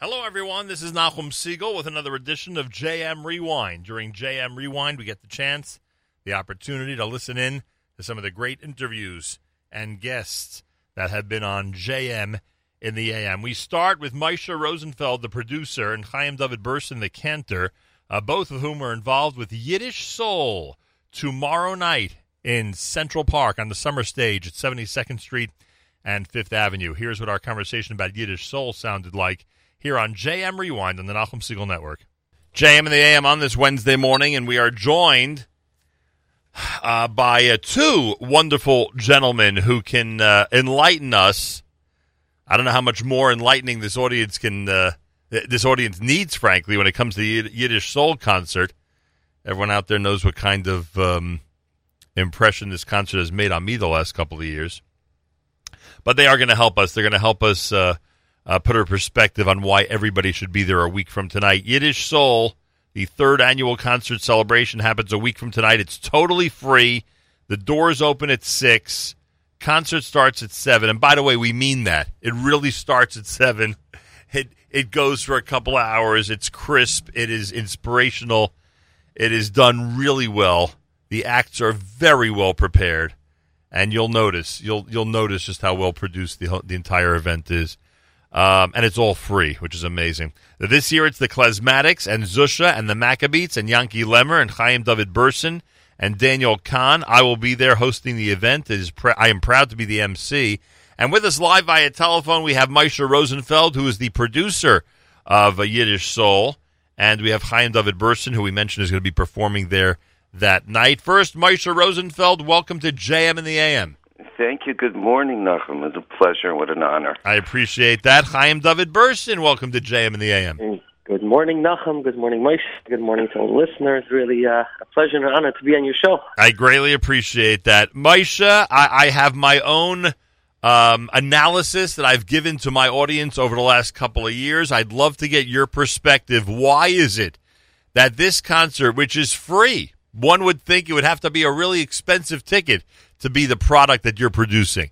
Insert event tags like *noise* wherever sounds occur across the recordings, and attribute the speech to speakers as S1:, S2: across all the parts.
S1: Hello, everyone. This is Nachum Segal with another edition of JM Rewind. During JM Rewind, we get the chance, the opportunity to listen in to some of the great interviews and guests that have been on JM in the AM. We start with Moshe Rosenfeld, the producer, and Chaim David Berson, the cantor, uh, both of whom are involved with Yiddish Soul tomorrow night in Central Park on the summer stage at 72nd Street and Fifth Avenue. Here's what our conversation about Yiddish Soul sounded like here on JM Rewind on the Nachum Segal Network. JM and the AM on this Wednesday morning, and we are joined uh, by uh, two wonderful gentlemen who can uh, enlighten us. I don't know how much more enlightening this audience can, uh, this audience needs, frankly, when it comes to the Yiddish Soul concert. Everyone out there knows what kind of um, impression this concert has made on me the last couple of years. But they are going to help us. They're going to help us uh, put a perspective on why everybody should be there a week from tonight. Yiddish Soul, the third annual concert celebration, happens a week from tonight. It's totally free. The doors open at 6. Concert starts at 7. And by the way, we mean that. It really starts at 7. It, it goes for a couple of hours. It's crisp. It is inspirational. It is done really well. The acts are very well prepared. And you'll notice, you'll you'll notice just how well produced the the entire event is. Um, and it's all free, which is amazing. This year it's the Klezmatics and Zusha and the Maccabeats and Yankee Lemmer and Chaim David Berson and Daniel Kahn. I will be there hosting the event. It is I am proud to be the MC. And with us live via telephone, we have Moshe Rosenfeld, who is the producer of A Yiddish Soul. And we have Chaim David Berson, who we mentioned is going to be performing there that night. First, Moshe Rosenfeld, welcome to JM in the AM.
S2: Thank you. Good morning, Nachum. It's a pleasure. What an honor.
S1: I appreciate that. Chaim David Berson, welcome to JM in the AM.
S3: Good morning, Nachum. Good morning, Moshe. Good morning to all listeners. Really uh, a pleasure and an honor to be on your show.
S1: I greatly appreciate that. Moshe, I, I have my own um, analysis that I've given to my audience over the last couple of years. I'd love to get your perspective. Why is it that this concert, which is free, one would think it would have to be a really expensive ticket to be the product that you're producing.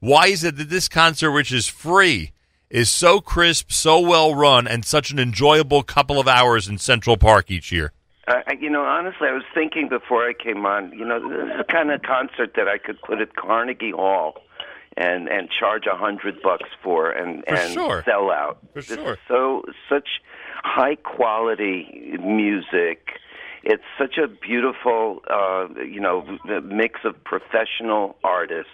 S1: Why is it that this concert, which is free, is so crisp, so well run, and such an enjoyable couple of hours in Central Park each year?
S2: Uh, you know, honestly, I was thinking before I came on. You know, this is the kind of concert that I could put at Carnegie Hall and and charge a hundred bucks for and
S1: For
S2: and
S1: sure.
S2: sell out.
S1: For
S2: This
S1: sure.
S2: so such high quality music. It's such a beautiful, uh, you know, mix of professional artists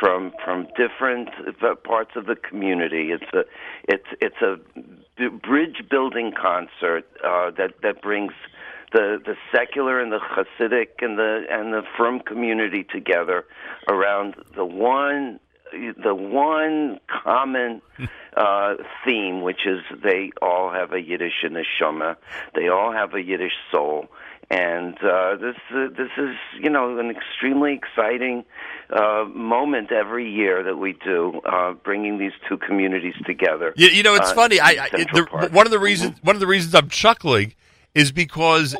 S2: from from different uh, parts of the community. It's a it's it's a bridge building concert uh, that that brings the the secular and the Hasidic and the and the frum community together around the one the one common *laughs* uh, theme, which is they all have a Yiddish neshama, they all have a Yiddish soul, and uh, this uh, this is you know an extremely exciting uh, moment every year that we do, uh, bringing these two communities together.
S1: You, you know, it's
S2: uh,
S1: funny. I, I the, one of the reasons one of the reasons I'm chuckling is because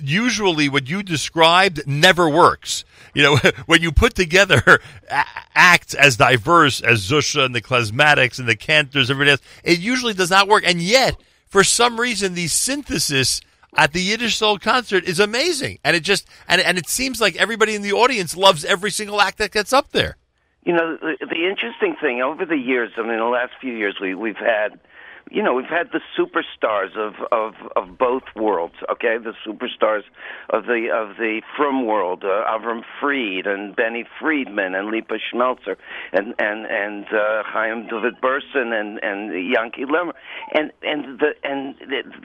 S1: usually what you described never works. You know, *laughs* when you put together *laughs* acts as diverse as Zusha and the Klezmatics and the Cantors, everything else, it usually does not work. And yet, for some reason, the synthesis at the Yiddish Soul concert is amazing, and it just and and it seems like everybody in the audience loves every single act that gets up there.
S2: You know, the, the interesting thing over the years, I mean, the last few years, we we've had, you know, we've had the superstars of of of both worlds. Okay, the superstars of the of the frum world, uh, Avram Fried and Benny Friedman and Lipa Schmeltzer and and and uh, Chaim David Berson and and Yankee Lemmer and and the and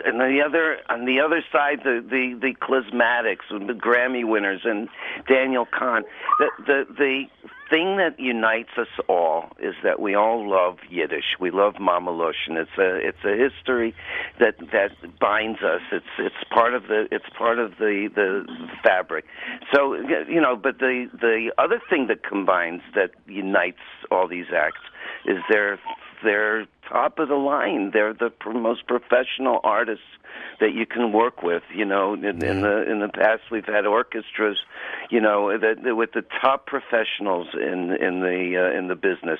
S2: and the other on the other side the the the Klezmatics and the Grammy winners and Daniel Kahn. The the the thing that unites us all is that we all love Yiddish. We love Mamalosh, and it's a it's a history that that binds us. It's it's part of the it's part of the the fabric. So you know, but the the other thing that combines that unites all these acts is their they're top of the line. They're the most professional artists that you can work with. You know, in, in the in the past we've had orchestras, you know, that, that with the top professionals in in the uh, in the business,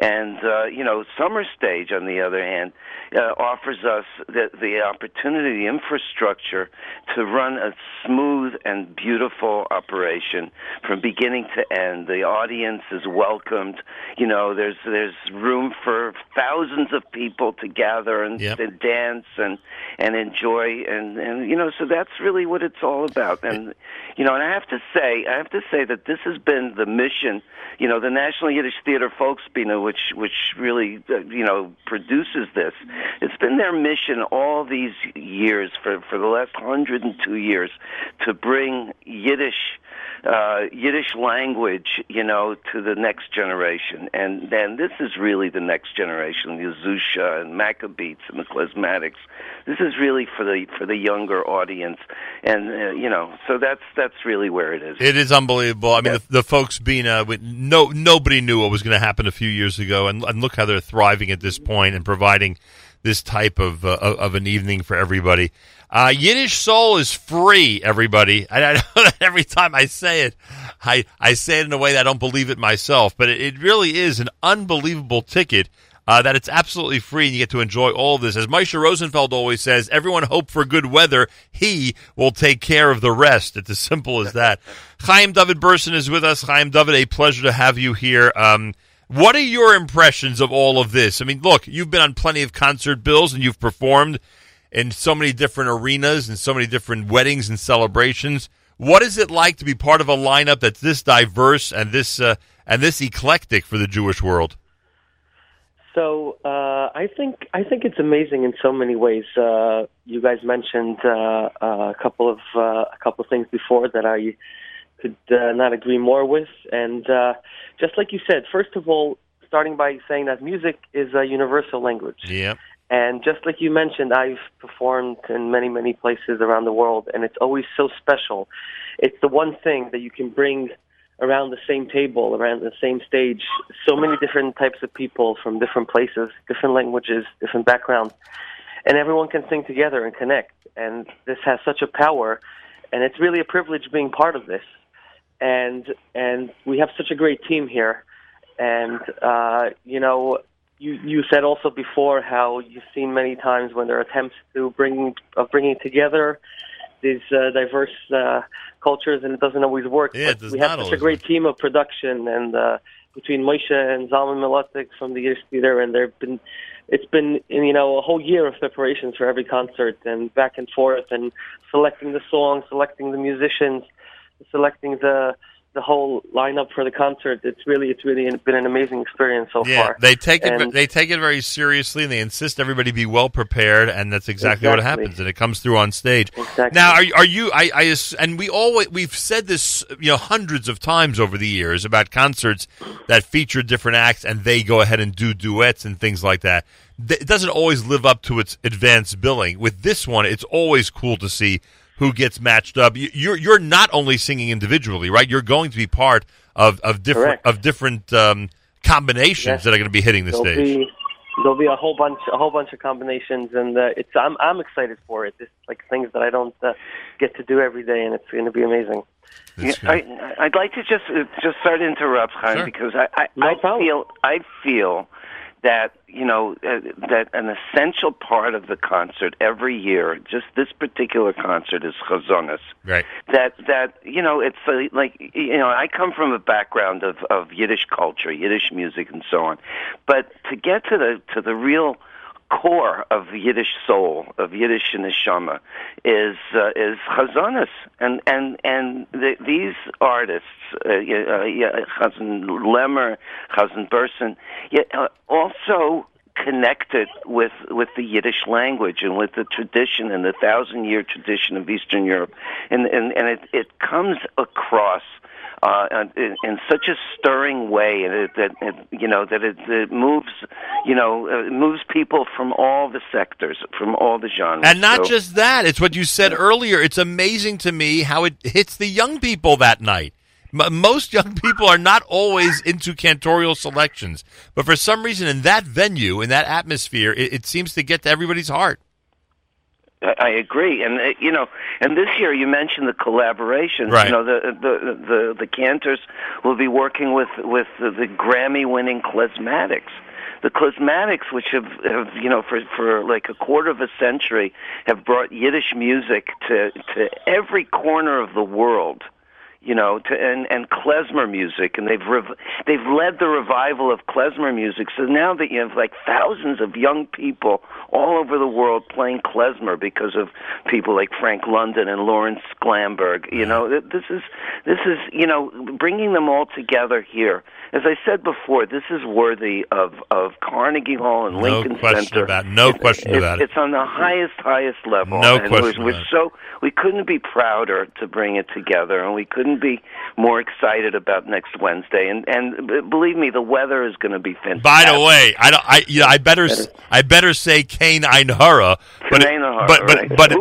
S2: and uh, you know, Summer Stage on the other hand uh, offers us the the opportunity, the infrastructure to run a smooth and beautiful operation from beginning to end. The audience is welcomed. You know, there's there's room for thousands of people to gather and,
S1: Yep.
S2: and dance and and enjoy and and you know so that's really what it's all about. And you know and I have to say I have to say that this has been the mission you know the National Yiddish Theater Folksbiene which which really uh, you know produces this. It's been their mission all these years for for the last 102 years to bring Yiddish uh, Yiddish language, you know, to the next generation, and then this is really the next generation, the Azusha and Maccabeats and the Klezmatics. This is really for the for the younger audience, and uh, you know, so that's that's really where it is.
S1: It is unbelievable. I mean,
S2: Yeah.
S1: the, the Folksbiene uh, with- no nobody knew what was going to happen a few years ago, and, and look how they're thriving at this point and providing this type of uh, of an evening for everybody. Uh, Yiddish Soul is free, everybody. And *laughs* I know that every time I say it, I I say it in a way that I don't believe it myself, but it, it really is an unbelievable ticket. Uh, that it's absolutely free and you get to enjoy all of this. As Moshe Rosenfeld always says, everyone hope for good weather. He will take care of the rest. It's as simple as that. *laughs* Chaim David Berson is with us. Chaim David, a pleasure to have you here. Um, what are your impressions of all of this? I mean, look, you've been on plenty of concert bills and you've performed in so many different arenas and so many different weddings and celebrations. What is it like to be part of a lineup that's this diverse and this uh, and this eclectic for the Jewish world?
S3: So uh, I think I think it's amazing in so many ways. Uh, you guys mentioned uh, uh, a couple of uh, a couple of things before that I could not agree more with, and just like you said, first of all, starting by saying that music is a universal language.
S1: Yeah.
S3: And just like you mentioned, I've performed in many, many places around the world, and it's always so special. It's the one thing that you can bring around the same table, around the same stage, so many different types of people from different places, different languages, different backgrounds, and everyone can sing together and connect. And this has such a power, and it's really a privilege being part of this. And and we have such a great team here, and uh, you know you you said also before how you've seen many times when there are attempts to bring of bringing together these uh, diverse uh, cultures, and it doesn't always work.
S1: Yeah, it
S3: But we have such a great
S1: work.
S3: team of production, and uh, between Moshe and Zalman Mlotek from the Yiddish Theater, and there've been it's been you know a whole year of preparations for every concert, and back and forth, and selecting the songs, selecting the musicians, selecting the the whole lineup for the concert. It's really it's really been an amazing experience so
S1: Yeah,
S3: far.
S1: they take it. They take it very seriously, and they insist everybody be well prepared, and that's exactly, what happens, and it comes through on stage.
S3: Exactly.
S1: Now, are, you- are you? I, I and we always we've said this, you know, hundreds of times over the years about concerts that feature different acts, and they go ahead and do duets and things like that. It doesn't always live up to its advanced billing. With this one, it's always cool to see who gets matched up. You- You're you're not only singing individually, right? You're going to be part of of different
S3: Correct.
S1: of different um, combinations
S3: Yes.
S1: that are going to be hitting the
S3: there'll
S1: stage.
S3: be there'll be a whole bunch a whole bunch of combinations, and uh, it's I'm I'm excited for it. It's like things that I don't uh, get to do every day, and it's going to be amazing.
S2: Yeah. I, I'd like to just uh, just start to interrupt, Chaim,
S1: Sure.
S2: because I I,
S3: No
S2: I feel I feel that you know uh, that an essential part of the concert every year, just this particular concert, is chazonas.
S1: right.
S2: That that you know it's uh, like you know I come from a background of of Yiddish culture, Yiddish music, and so on, but to get to the to the real core of Yiddish soul, of Yiddish neshama, is uh, is chazonas, and and and the, these artists, uh, uh, Chazan Lemmer, Chazan Berson, uh, also connected with with the Yiddish language and with the tradition and the thousand year tradition of Eastern Europe, and and and it it comes across uh, in, in such a stirring way, it, that it, you know that it, it moves, you know, uh, moves people from all the sectors, from all the genres.
S1: And not
S2: So-
S1: just that, it's what you said earlier. It's amazing to me how it hits the young people that night. M- most young *laughs* people are not always into cantorial selections, but for some reason, in that venue, in that atmosphere, it, it seems to get to everybody's heart.
S2: I agree, and uh, you know, and this year you mentioned the collaborations.
S1: Right.
S2: You know, the the the the cantors will be working with with the, the Grammy-winning Klezmatics. The Klezmatics, which have, have you know for for like a quarter of a century, have brought Yiddish music to to every corner of the world you know, to, and and klezmer music, and they've rev- they've led the revival of klezmer music. So now that you have like thousands of young people all over the world playing klezmer because of people like Frank London and Lorin Sklamberg. You mm. know, this is this is you know bringing them all together here. As I said before, this is worthy of of Carnegie Hall and
S1: No
S2: Lincoln
S1: question
S2: Center.
S1: about- no
S2: It-
S1: question
S2: it-
S1: about it.
S2: It's on the highest highest level.
S1: No
S2: and
S1: question
S2: We're, we're so we couldn't be prouder to bring it together, and we couldn't be more excited about next Wednesday. And and believe me, the weather is going to be fantastic.
S1: By the way, I don't. I you know, I better I better say Kane Ein Hara, but
S2: Ein
S1: but but
S2: right.
S1: but,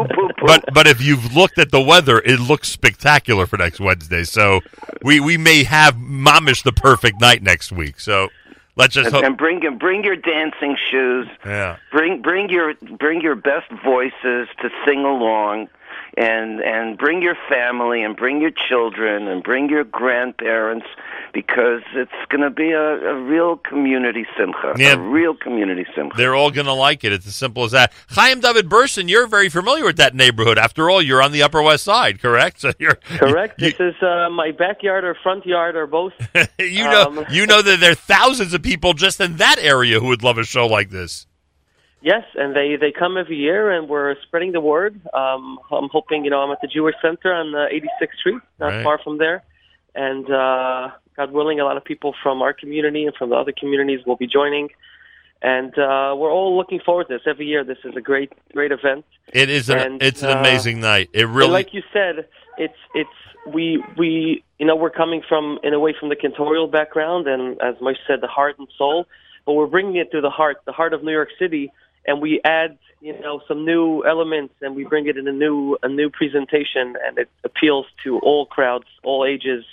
S1: but but if you've looked at the weather, it looks spectacular for next Wednesday. So we we may have mamish the perfect night next week. So let's just
S2: and,
S1: hope.
S2: and bring bring your dancing shoes.
S1: Yeah.
S2: Bring bring your bring your best voices to sing along, and and bring your family and bring your children and bring your grandparents because it's going to be a, a real community simcha.
S1: Yeah.
S2: A real community simcha.
S1: They're all going to like it. It's as simple as that. Chaim David Berson, you're very familiar with that neighborhood. After all, you're on the Upper West Side, correct? *laughs* So you're
S3: Correct.
S1: You,
S3: this is uh, my backyard or front yard or both. *laughs*
S1: you know,
S3: Um,
S1: you know that there are thousands of people just in that area who would love a show like this.
S3: Yes, and they they come every year, and we're spreading the word. Um, I'm hoping, you know, I'm at the Jewish Center on uh, 86th Street, not
S1: Right.
S3: far from there, and uh, God willing, a lot of people from our community and from the other communities will be joining, and uh, we're all looking forward to this every year. This is a great great event.
S1: It is an
S3: And,
S1: it's an
S3: uh,
S1: amazing night. It really
S3: like you said, it's it's we we you know we're coming from in a way from the cantorial background, and as Moshe said, the heart and soul, but we're bringing it to the heart, the heart of New York City, and we add you know some new elements, and we bring it in a new a new presentation, and it appeals to all crowds, all ages.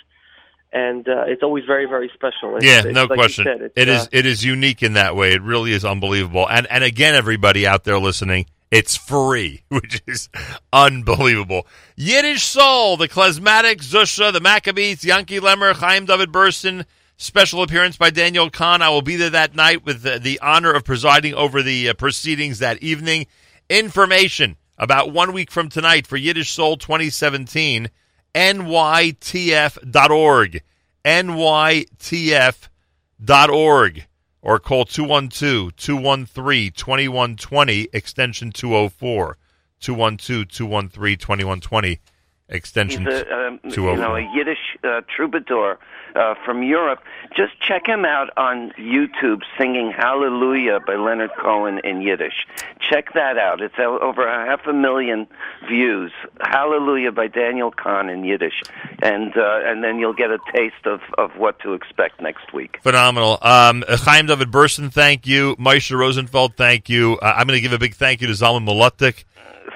S3: And uh, it's always very, very special. It's,
S1: yeah,
S3: it's
S1: no
S3: like
S1: question.
S3: said,
S1: It is
S3: uh,
S1: it is unique in that way. It really is unbelievable. And and again, everybody out there listening, it's free, *laughs* which is unbelievable. Yiddish Soul, the Klezmatic, Zusha, the Maccabeats, Yankee Lemmer, Chaim David Berson. Special appearance by Daniel Kahn. I will be there that night with the, the honor of presiding over the uh, proceedings that evening. Information about one week from tonight for Yiddish Soul 2017, nytf.org. nytf.org. Or call 212 213 2120, extension 204. 212 213 2120, extension
S2: He's a, um, you know, a Yiddish uh, troubadour uh, from Europe. Just check him out on YouTube singing Hallelujah by Leonard Cohen in Yiddish. Check that out. It's over a half a million views. Hallelujah by Daniel Kahn in Yiddish. And uh, and then you'll get a taste of, of what to expect next week.
S1: Phenomenal. Um, Chaim David Berson, thank you. Maisha Rosenfeld, thank you. Uh, I'm going to give a big thank you to Zalman Molutnik.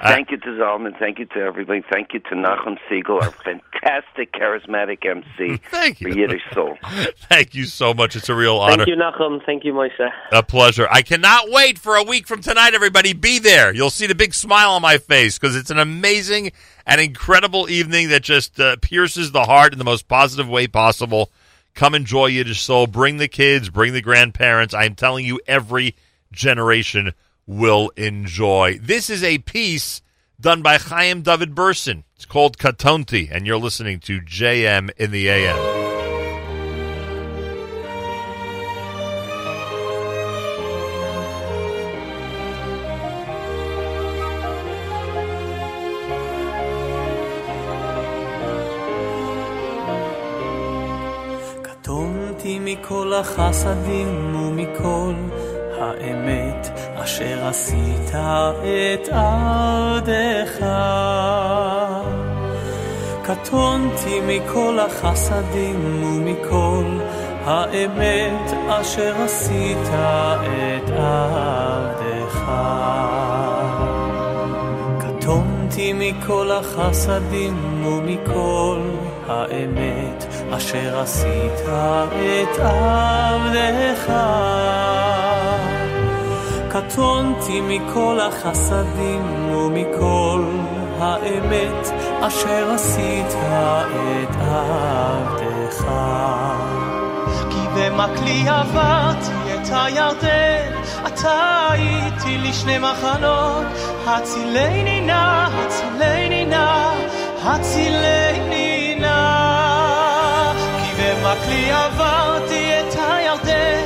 S2: Thank you to Zalman. Thank you to everybody. Thank you to Nachum Segal, our fantastic, charismatic MC *laughs*
S1: Thank you.
S2: for
S1: you.
S2: Yiddish Soul. *laughs*
S1: Thank you so much. It's a real honor.
S3: Thank you, Nachum. Thank you, Moshe.
S1: A pleasure. I cannot wait for a week from tonight, everybody. Be there. You'll see the big smile on my face because it's an amazing and incredible evening that just uh, pierces the heart in the most positive way possible. Come enjoy Yiddish Soul. Bring the kids, bring the grandparents. I am telling you, every generation will enjoy. This is a piece done by Chaim David Berson. It's called Katonti, and you're listening to JM in the AM.
S4: מכל החסדים ומכל האמת אשר עשית את עבדך. קטונתי מכל החסדים ומכל האמת אשר עשית את עבדך. קטונתי מכל החסדים ומכל האמת אשר עשית את עבדך. קטונתי מכל החסדים ומכל האמת אשר עשית את עבדך. כי במקלי עברתי את הירדן, אתה הייתי לשני מחנות, הצילני נא, הצילני נא, הצילני נא. כי במקלי עברתי את הירדן,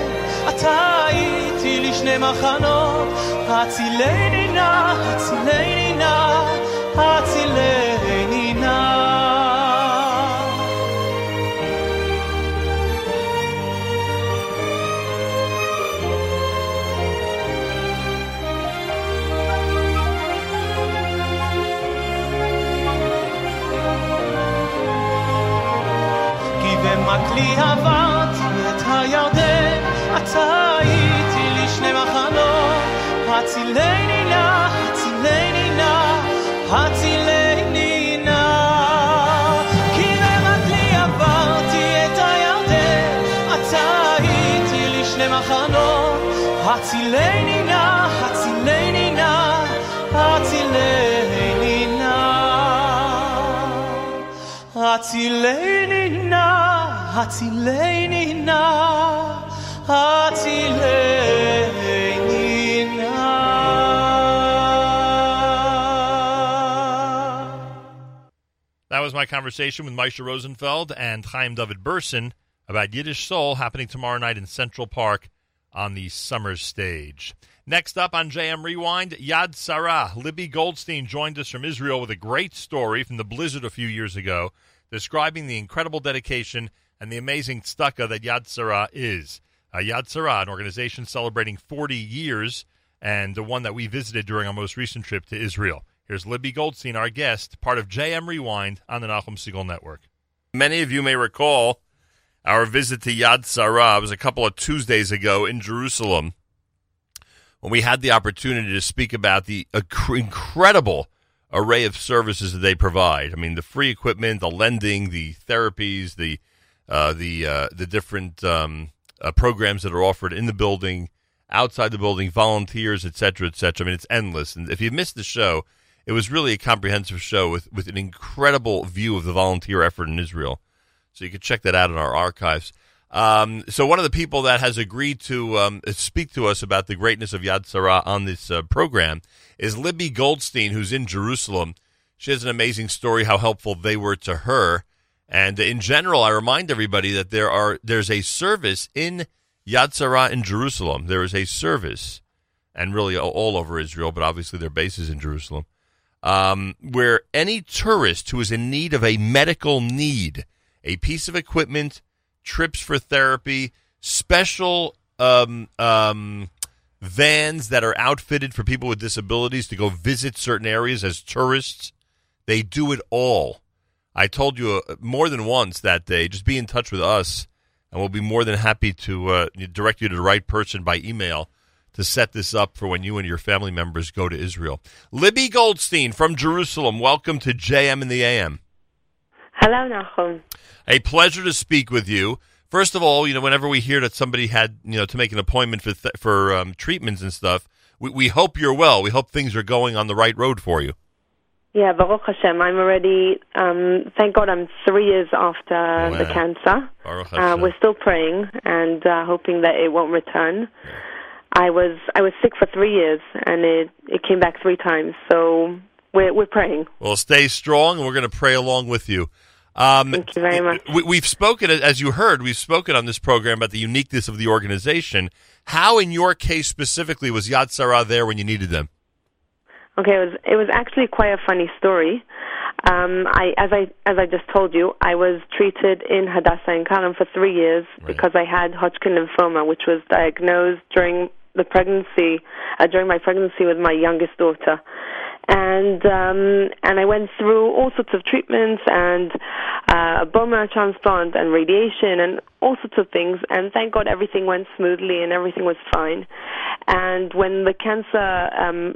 S4: אתה הייתי לשני מחנות, הצילני נא, הצילני נא, הצילני במקלי עברתי את הירדן, אתה הייתי לשני מחנות, הצילני נא, הצילני נא, הצילני נא. כי במקלי עברתי את הירדן, אתה הייתי לשני מחנות, הצילני נא, הצילני נא, הצילני נא. הצילני נא,
S1: That was my conversation with Meisha Rosenfeld and Chaim David Berson about Yiddish Soul happening tomorrow night in Central Park on the summer stage. Next up on JM Rewind, Yad Sarah. Libby Goldstein joined us from Israel with a great story from the blizzard a few years ago describing the incredible dedication and the amazing tzedakah that Yad Sarah is. Uh, Yad Sarah, an organization celebrating 40 years, and the one that we visited during our most recent trip to Israel. Here's Libby Goldstein, our guest, part of JM Rewind on the Nachum Segal Network. Many of you may recall our visit to Yad Sarah. Was a couple of Tuesdays ago in Jerusalem when we had the opportunity to speak about the incredible array of services that they provide. I mean, the free equipment, the lending, the therapies, the uh, the uh, the different um, uh, programs that are offered in the building, outside the building, volunteers, et cetera, et cetera. I mean, it's endless. And if you missed the show, it was really a comprehensive show with, with an incredible view of the volunteer effort in Israel. So you can check that out in our archives. Um, so one of the people that has agreed to um, speak to us about the greatness of Yad Sarah on this uh, program is Libby Goldstein, who's in Jerusalem. She has an amazing story how helpful they were to her. And in general, I remind everybody that there are there's a service in Yad Sarah in Jerusalem. There is a service, and really all over Israel, but obviously their base is in Jerusalem, um, where any tourist who is in need of a medical need, a piece of equipment, trips for therapy, special um, um, vans that are outfitted for people with disabilities to go visit certain areas as tourists, they do it all. I told you uh, more than once that day. Just be in touch with us, and we'll be more than happy to uh, direct you to the right person by email to set this up for when you and your family members go to Israel. Libby Goldstein from Jerusalem, welcome to JM in the AM.
S5: Hello, Nachum.
S1: A pleasure to speak with you. First of all, you know, whenever we hear that somebody had, you know, to make an appointment for th- for um, treatments and stuff, we, we hope you're well. We hope things are going on the right road for you.
S5: Yeah, Baruch Hashem. I'm already, um, thank God I'm three years after the cancer.
S1: Baruch
S5: Uh,
S1: Hashem.
S5: we're still praying and uh, hoping that it won't return. I was I was sick for three years and it, it came back three times. So we're we're praying.
S1: Well, stay strong, and we're going to pray along with you. Um,
S5: Thank you very much.
S1: We, we've spoken, as you heard, we've spoken on this program about the uniqueness of the organization. How, in your case specifically, was Yad Sarah there when you needed them?
S5: Okay, it was it was actually quite a funny story. Um, I as I as I just told you, I was treated in Hadassah Ein Kerem for three years
S1: Right.
S5: because I had Hodgkin lymphoma, which was diagnosed during the pregnancy, uh, during my pregnancy with my youngest daughter. And um, and I went through all sorts of treatments and uh, a bone marrow transplant and radiation and all sorts of things. And thank God everything went smoothly and everything was fine. And when the cancer um,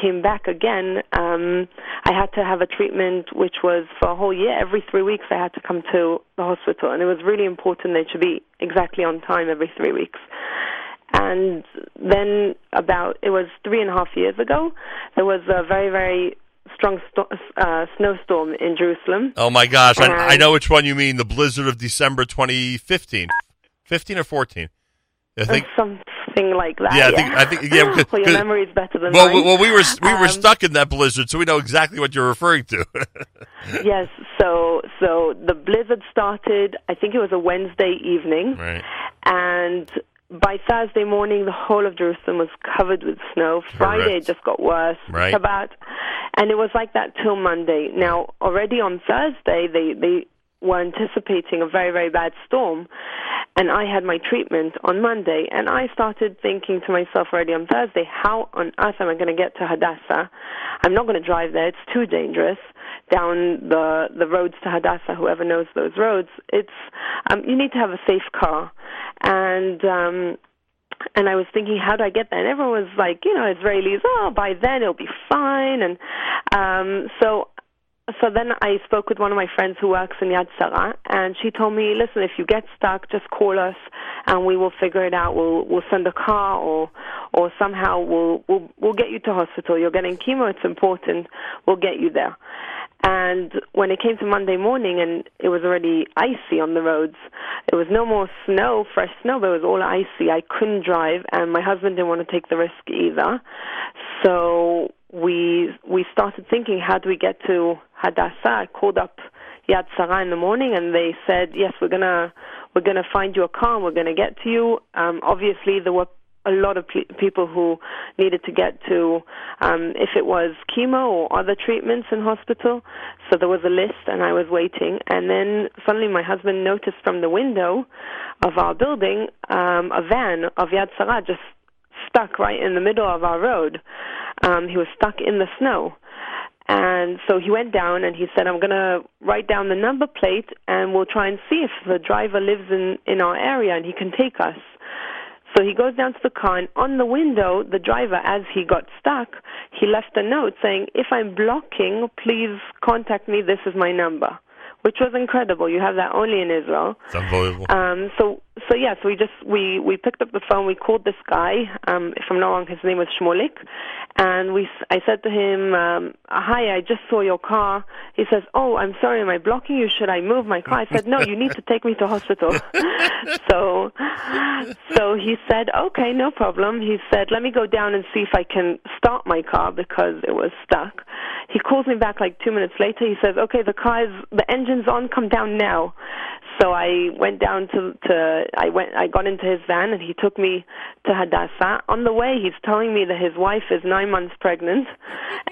S5: came back again, um, I had to have a treatment which was for a whole year. Every three weeks, I had to come to the hospital, and it was really important that it should be exactly on time every three weeks. And then about it was three and a half years ago, there was a very very strong sto- uh, snowstorm in Jerusalem.
S1: Oh my gosh, I, I know which one you mean. The blizzard of December 2015, 15 or 14. I think.
S5: something like that.
S1: Yeah, I think- I think- yeah, *laughs*
S5: well, your memory is better than
S1: Well,
S5: mine.
S1: well, we were we were
S5: Um,
S1: stuck in that blizzard, so we know exactly what you're referring to. *laughs*
S5: yes. So so the blizzard started. I think it was a Wednesday evening,
S1: right.
S5: and by Thursday morning, the whole of Jerusalem was covered with snow. Friday
S1: Correct.
S5: it just got worse.
S1: Right.
S5: Shabbat, and it was like that till Monday. Now already on Thursday, they they were anticipating a very very bad storm, and I had my treatment on Monday, and I started thinking to myself already on Thursday, how on earth am I going to get to Hadassah? I'm not going to drive there; it's too dangerous down the the roads to Hadassah. Whoever knows those roads, it's um, you need to have a safe car, and um, and I was thinking, how do I get there? And everyone was like, you know, Israelis, oh, by then it'll be fine, and um, so. So then I spoke with one of my friends who works in Yad Sarah, and she told me, "Listen, if you get stuck, just call us, and we will figure it out. We'll we'll send a car, or or somehow we'll we'll we'll get you to hospital. You're getting chemo; it's important. We'll get you there." And when it came to Monday morning and it was already icy on the roads, it was no more snow, fresh snow, but it was all icy. I couldn't drive, and my husband didn't want to take the risk either. So we we started thinking, how do we get to Hadassah? I called up Yad Sarah in the morning, and they said, yes, we're gonna we're gonna find you a car, and we're gonna get to you. Um, obviously, there were a lot of pe- people who needed to get to um, if it was chemo or other treatments in hospital. So there was a list, and I was waiting. And then suddenly, my husband noticed from the window of our building um, a van of Yad Sarah just stuck right in the middle of our road. Um, he was stuck in the snow. And so he went down and he said, I'm going to write down the number plate and we'll try and see if the driver lives in, in our area and he can take us. So he goes down to the car, and on the window, the driver, as he got stuck, he left a note saying, If I'm blocking, please contact me. This is my number, which was incredible. You have that only in Israel.
S1: It's unbelievable.
S5: Um, so, so yes, we just we we picked up the phone. We called this guy. Um, if I'm not wrong, his name was Shmulik, and we I said to him, um, "Hi, I just saw your car." He says, "Oh, I'm sorry, am I blocking you? Should I move my car?" I said, "No, you need to take me to hospital." *laughs* so, so he said, "Okay, no problem." He said, "Let me go down and see if I can start my car because it was stuck." He calls me back like two minutes later. He says, "Okay, the car is the engine's on. Come down now." So I went down to to I went I got into his van and he took me to Hadassah. On the way, he's telling me that his wife is nine months pregnant,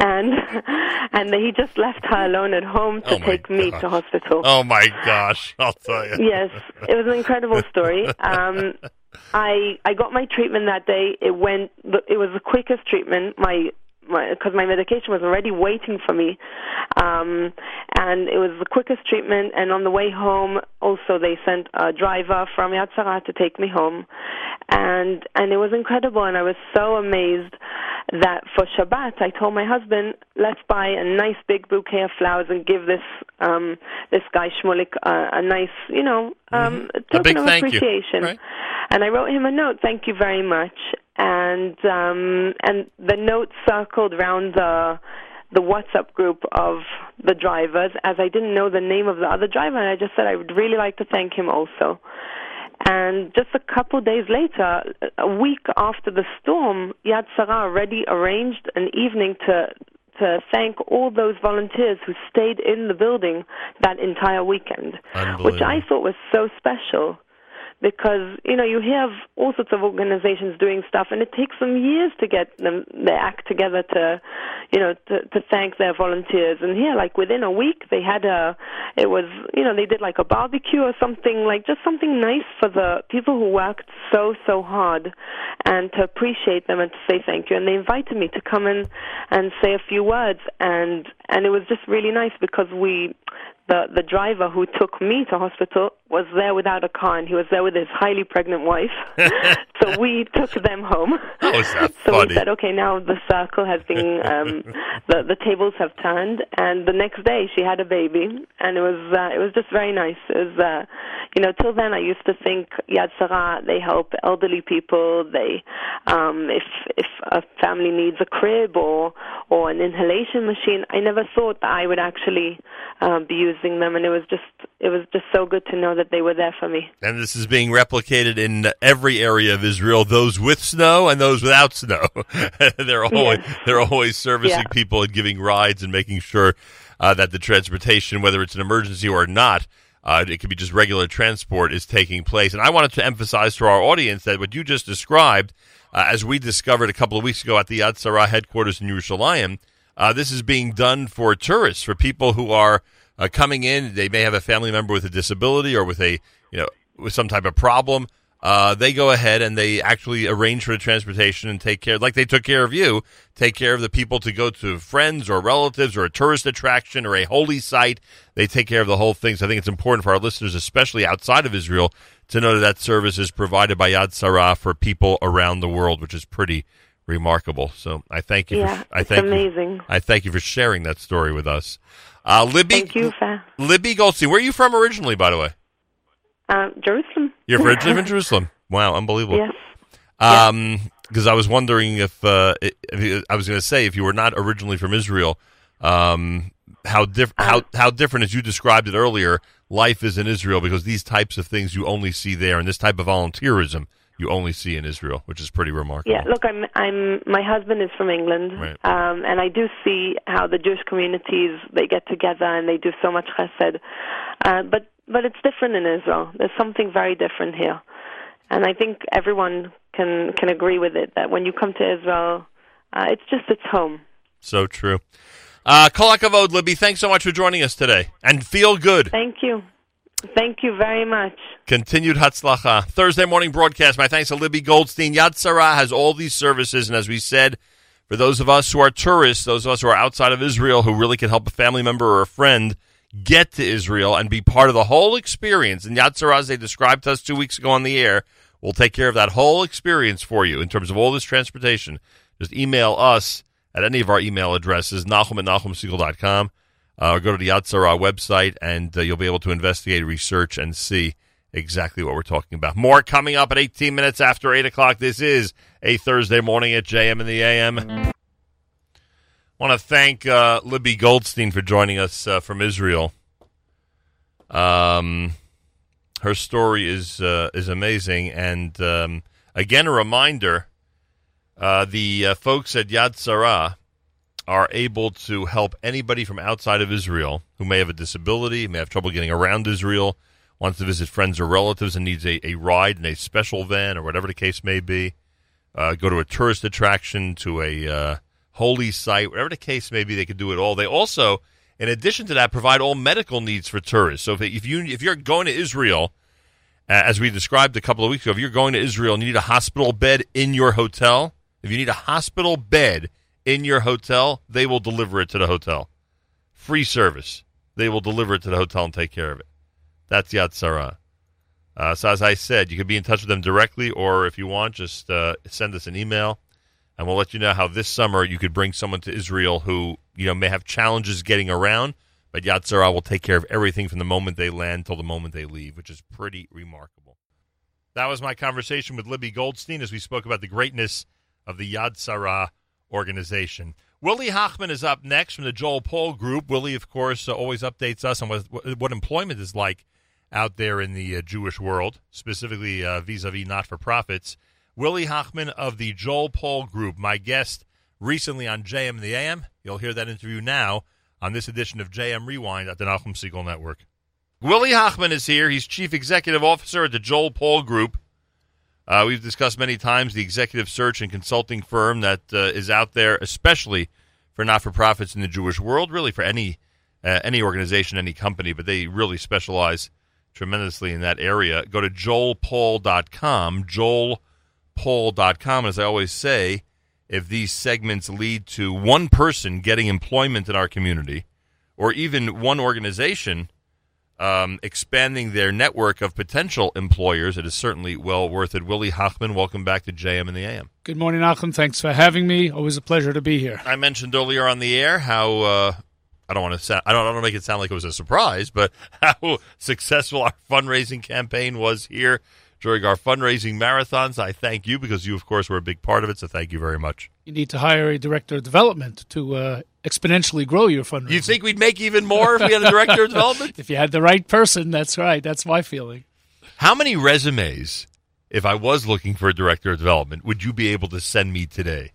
S5: and *laughs* and that he just left her alone at home to
S1: Oh,
S5: take me to hospital.
S1: Oh my gosh! *laughs* I'll tell you.
S5: Yes, it was an incredible story. Um, *laughs* I I got my treatment that day. It went. It was the quickest treatment. My because my, medication was already waiting for me, um, and it was the quickest treatment. And on the way home, also they sent a driver from Yad Sarah to take me home, and and it was incredible. And I was so amazed that for Shabbat, I told my husband, let's buy a nice big bouquet of flowers and give this um, this guy Shmulik uh, a nice, you know, um,
S1: A
S5: token
S1: big
S5: of appreciation.
S1: right?
S5: And I wrote him a note, thank you very much. And um, and the note circled around the the WhatsApp group of the drivers, as I didn't know the name of the other driver, and I just said I would really like to thank him also. And just a couple days later, a week after the storm, Yad Sarah already arranged an evening to to thank all those volunteers who stayed in the building that entire weekend, which I thought was so special because you know you have all sorts of organizations doing stuff and it takes them years to get them their act together to you know to to thank their volunteers. And here like within a week they had a it was you know they did like a barbecue or something like just something nice for the people who worked so so hard and to appreciate them and to say thank you. And they invited me to come in and say a few words and and it was just really nice because we the the driver who took me to hospital was there without a car, and he was there with his highly pregnant wife. *laughs* so we took them home.
S1: Oh,
S5: so
S1: funny?
S5: we said, okay, now the circle has been, um, *laughs* the the tables have turned, and the next day she had a baby, and it was uh, it was just very nice. It was, uh, you know, till then I used to think Yad Sarah they help elderly people. They, um, if if a family needs a crib or or an inhalation machine, I never thought that I would actually um, be using them, and it was just it was just so good to know that they were there for me.
S1: And this is being replicated in every area of Israel, those with snow and those without snow. *laughs* they're always
S5: Yes.
S1: they're always servicing
S5: Yeah.
S1: people and giving rides and making sure uh, that the transportation, whether it's an emergency or not, uh, it could be just regular transport, is taking place. And I wanted to emphasize to our audience that what you just described, uh, as we discovered a couple of weeks ago at the Yad Sarah headquarters in Yerushalayim, uh, this is being done for tourists, for people who are uh, coming in. They may have a family member with a disability or with a you know with some type of problem. Uh, they go ahead and they actually arrange for the transportation and take care, like they took care of you, take care of the people to go to friends or relatives or a tourist attraction or a holy site. They take care of the whole thing. So I think it's important for our listeners, especially outside of Israel, to know that that service is provided by Yad Sarah for people around the world, which is pretty remarkable. So I thank you.
S5: Yeah,
S1: for, I
S5: it's
S1: thank You,
S5: amazing.
S1: I thank you for sharing that story with us. Uh, Libby,
S5: Thank you.
S1: Libby Goldstein, where are you from originally, by the way?
S5: Um, Jerusalem.
S1: You're originally *laughs* from Jerusalem. Wow, unbelievable.
S5: Yes.
S1: Um, because I was wondering if, uh, if I was going to say if you were not originally from Israel, um, how diff- how how different as you described it earlier, life is in Israel because these types of things you only see there, and this type of volunteerism you only see in Israel, which is pretty remarkable.
S5: Yeah, look, I'm I'm my husband is from England,
S1: Right.
S5: um, and I do see how the Jewish communities they get together and they do so much chesed, uh, but but it's different in Israel. There's something very different here, and I think everyone can can agree with it that when you come to Israel, uh, it's just its home.
S1: So true. Uh, Kol hakavod, Libby. Thanks so much for joining us today, and feel good.
S5: Thank you, thank you very much.
S1: Continued Hatzlacha. Thursday morning broadcast. My thanks to Libby Goldstein. Yad Sarah has all these services, and as we said, for those of us who are tourists, those of us who are outside of Israel who really can help a family member or a friend get to Israel and be part of the whole experience. And Yad Sarah, as they described to us two weeks ago on the air, will take care of that whole experience for you in terms of all this transportation. Just email us at any of our email addresses, Nachum at NachumSegal.com, uh, go to the Yad Sarah website, and uh, you'll be able to investigate, research, and see exactly what we're talking about. More coming up at 18 minutes after 8 o'clock. This is a Thursday morning at JM in the AM. I want to thank uh, Libby Goldstein for joining us uh, from Israel. Um, her story is uh, is amazing, and um, again, a reminder: uh, the uh, folks at Yad Sarah are able to help anybody from outside of Israel who may have a disability, may have trouble getting around Israel, wants to visit friends or relatives, and needs a, a ride in a special van or whatever the case may be. Uh, go to a tourist attraction, to a uh, holy site, whatever the case may be, they can do it all. They also, in addition to that, provide all medical needs for tourists. So if, if you if you're going to Israel, as we described a couple of weeks ago, if you're going to Israel and you need a hospital bed in your hotel, if you need a hospital bed in your hotel, they will deliver it to the hotel. Free service. They will deliver it to the hotel and take care of it. That's Yad Sarah. Uh, so as I said, you can be in touch with them directly, or if you want, just uh, send us an email, and we'll let you know how this summer you could bring someone to Israel who you know may have challenges getting around, but Yad Sarah will take care of everything from the moment they land till the moment they leave, which is pretty remarkable. That was my conversation with Libby Goldstein as we spoke about the greatness of the Yad Sarah organization. Willie Hochman is up next from the Joel Paul Group. Willie, of course, uh, always updates us on what, what employment is like out there in the uh, Jewish world, specifically uh, vis-a-vis not-for-profits. Willie Hochman of the Joel Paul Group, my guest recently on JM the AM. You'll hear that interview now on this edition of JM Rewind at the Nachum Segal Network. Willie Hochman is here. He's Chief Executive Officer at the Joel Paul Group. Uh, we've discussed many times the executive search and consulting firm that uh, is out there, especially for not-for-profits in the Jewish world, really for any uh, any organization, any company, but they really specialize tremendously in that area. Go to joelpaul.com, joelpaul.com. As I always say, if these segments lead to one person getting employment in our community, or even one organization um, expanding their network of potential employers. It is certainly well worth it. Willie Hochman, welcome back to JM and the AM.
S6: Good morning, Achim. Thanks for having me. Always a pleasure to be here.
S1: I mentioned earlier on the air how uh, I don't want to sound, I don't, I don't want to make it sound like it was a surprise, but *laughs* how successful our fundraising campaign was here during our fundraising marathons. I thank you because you, of course, were a big part of it. So thank you very much.
S6: You need to hire a director of development to uh, exponentially grow your fundraising.
S1: You think we'd make even more if we had a director of development? *laughs*
S6: if you had the right person, that's right. That's my feeling.
S1: How many resumes, if I was looking for a director of development, would you be able to send me today?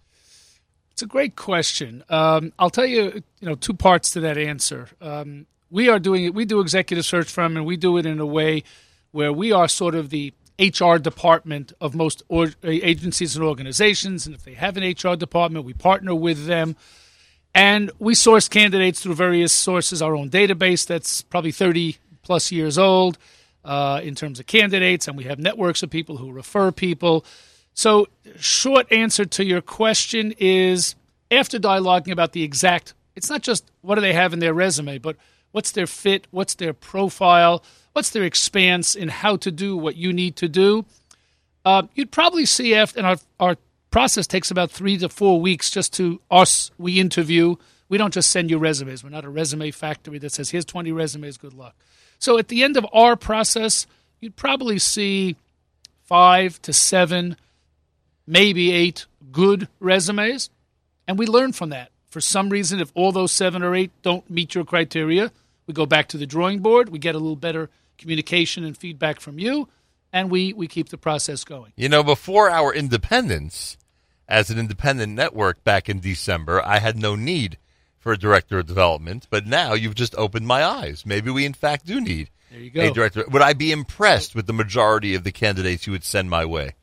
S6: It's a great question. Um, I'll tell you, you know, two parts to that answer. Um, we are doing it. We do executive search firm, and we do it in a way where we are sort of the HR department of most or, agencies and organizations. And if they have an HR department, we partner with them. And we source candidates through various sources, our own database that's probably 30 plus years old uh, in terms of candidates, and we have networks of people who refer people. So, short answer to your question is after dialoguing about the exact, it's not just what do they have in their resume, but what's their fit, what's their profile, what's their expanse in how to do what you need to do. Uh, you'd probably see after, and our, our process takes about three to four weeks just to us, we interview. We don't just send you resumes. We're not a resume factory that says, here's 20 resumes, good luck. So at the end of our process, you'd probably see five to seven, maybe eight good resumes. And we learn from that. For some reason, if all those seven or eight don't meet your criteria, we go back to the drawing board. We get a little better communication and feedback from you, and we, we keep the process going.
S1: You know, before our independence as an independent network back in December, I had no need for a director of development, but now you've just opened my eyes. Maybe we, in fact, do need
S6: there you go.
S1: a director. Would I be impressed with the majority of the candidates you would send my way?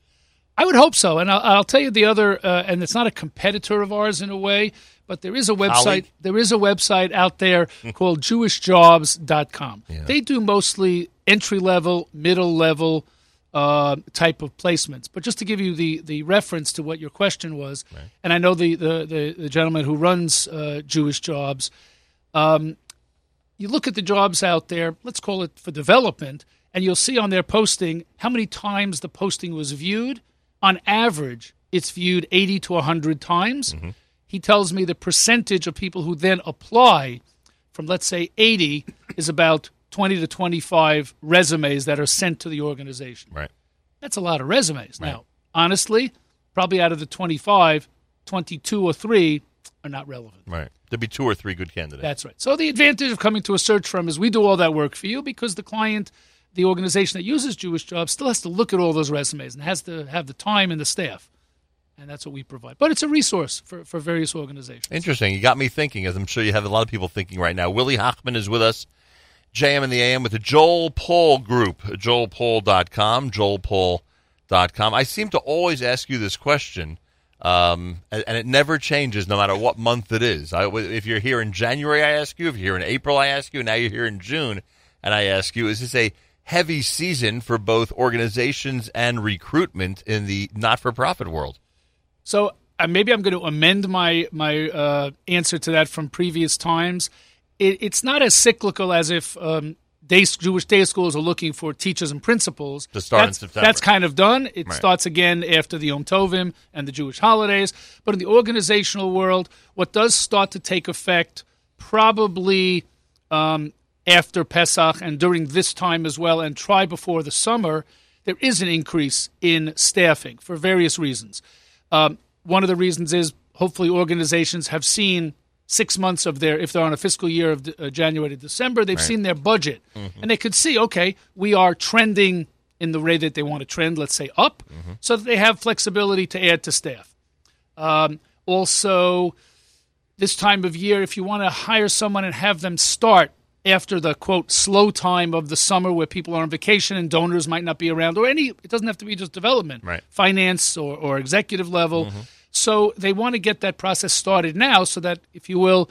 S6: I would hope so. And I'll, I'll tell you the other, uh, and it's not a competitor of ours in a way, but there is a website. There is a website out there *laughs* called JewishJobs.com.
S1: Yeah.
S6: They do mostly entry level, middle level uh, type of placements. But just to give you the, the reference to what your question was, and I know the, the, the, the gentleman who runs uh, Jewish Jobs, um, you look at the jobs out there, let's call it for development, and you'll see on their posting how many times the posting was viewed. On average, it's viewed 80 to 100 times. He tells me the percentage of people who then apply from, let's say, 80 is about 20 to 25 resumes that are sent to the organization.
S1: Right.
S6: That's a lot of resumes. Right. Now, honestly, probably out of the 25, 22 or 3 are not relevant.
S1: Right. There'd be two or three good candidates.
S6: That's right. So the advantage of coming to a search firm is we do all that work for you because the client, the organization that uses Jewish Jobs, still has to look at all those resumes and has to have the time and the staff. And that's what we provide. But it's a resource for, for various organizations.
S1: Interesting. You got me thinking, as I'm sure you have a lot of people thinking right now. Willie Hochman is with us, JM and the AM with the Joel Paul Group, joelpaul.com, joelpaul.com. I seem to always ask you this question, um, and, and it never changes no matter what month it is. I, if you're here in January, I ask you. If you're here in April, I ask you. Now you're here in June, and I ask you, is this a heavy season for both organizations and recruitment in the not-for-profit world?
S6: So uh, maybe I'm going to amend my my uh, answer to that from previous times. It, it's not as cyclical as if um, day, Jewish day schools are looking for teachers and principals.
S1: To start in
S6: that's,
S1: September.
S6: That's kind of done. It
S1: Right.
S6: starts again after the Yom Tovim and the Jewish holidays. But in the organizational world, what does start to take effect probably um, after Pesach and during this time as well, and try before the summer, there is an increase in staffing for various reasons. Um, one of the reasons is hopefully organizations have seen six months of their, if they're on a fiscal year of uh, January to December, they've seen their budget. And they could see, okay, we are trending in the way that they want to trend, let's say up, so that they have flexibility to add to staff. Um, also, this time of year, if you want to hire someone and have them start after the quote slow time of the summer where people are on vacation and donors might not be around, or any, it doesn't have to be just development,
S1: Right.
S6: finance or, or executive level. Mm-hmm. So they want to get that process started now so that, if you will,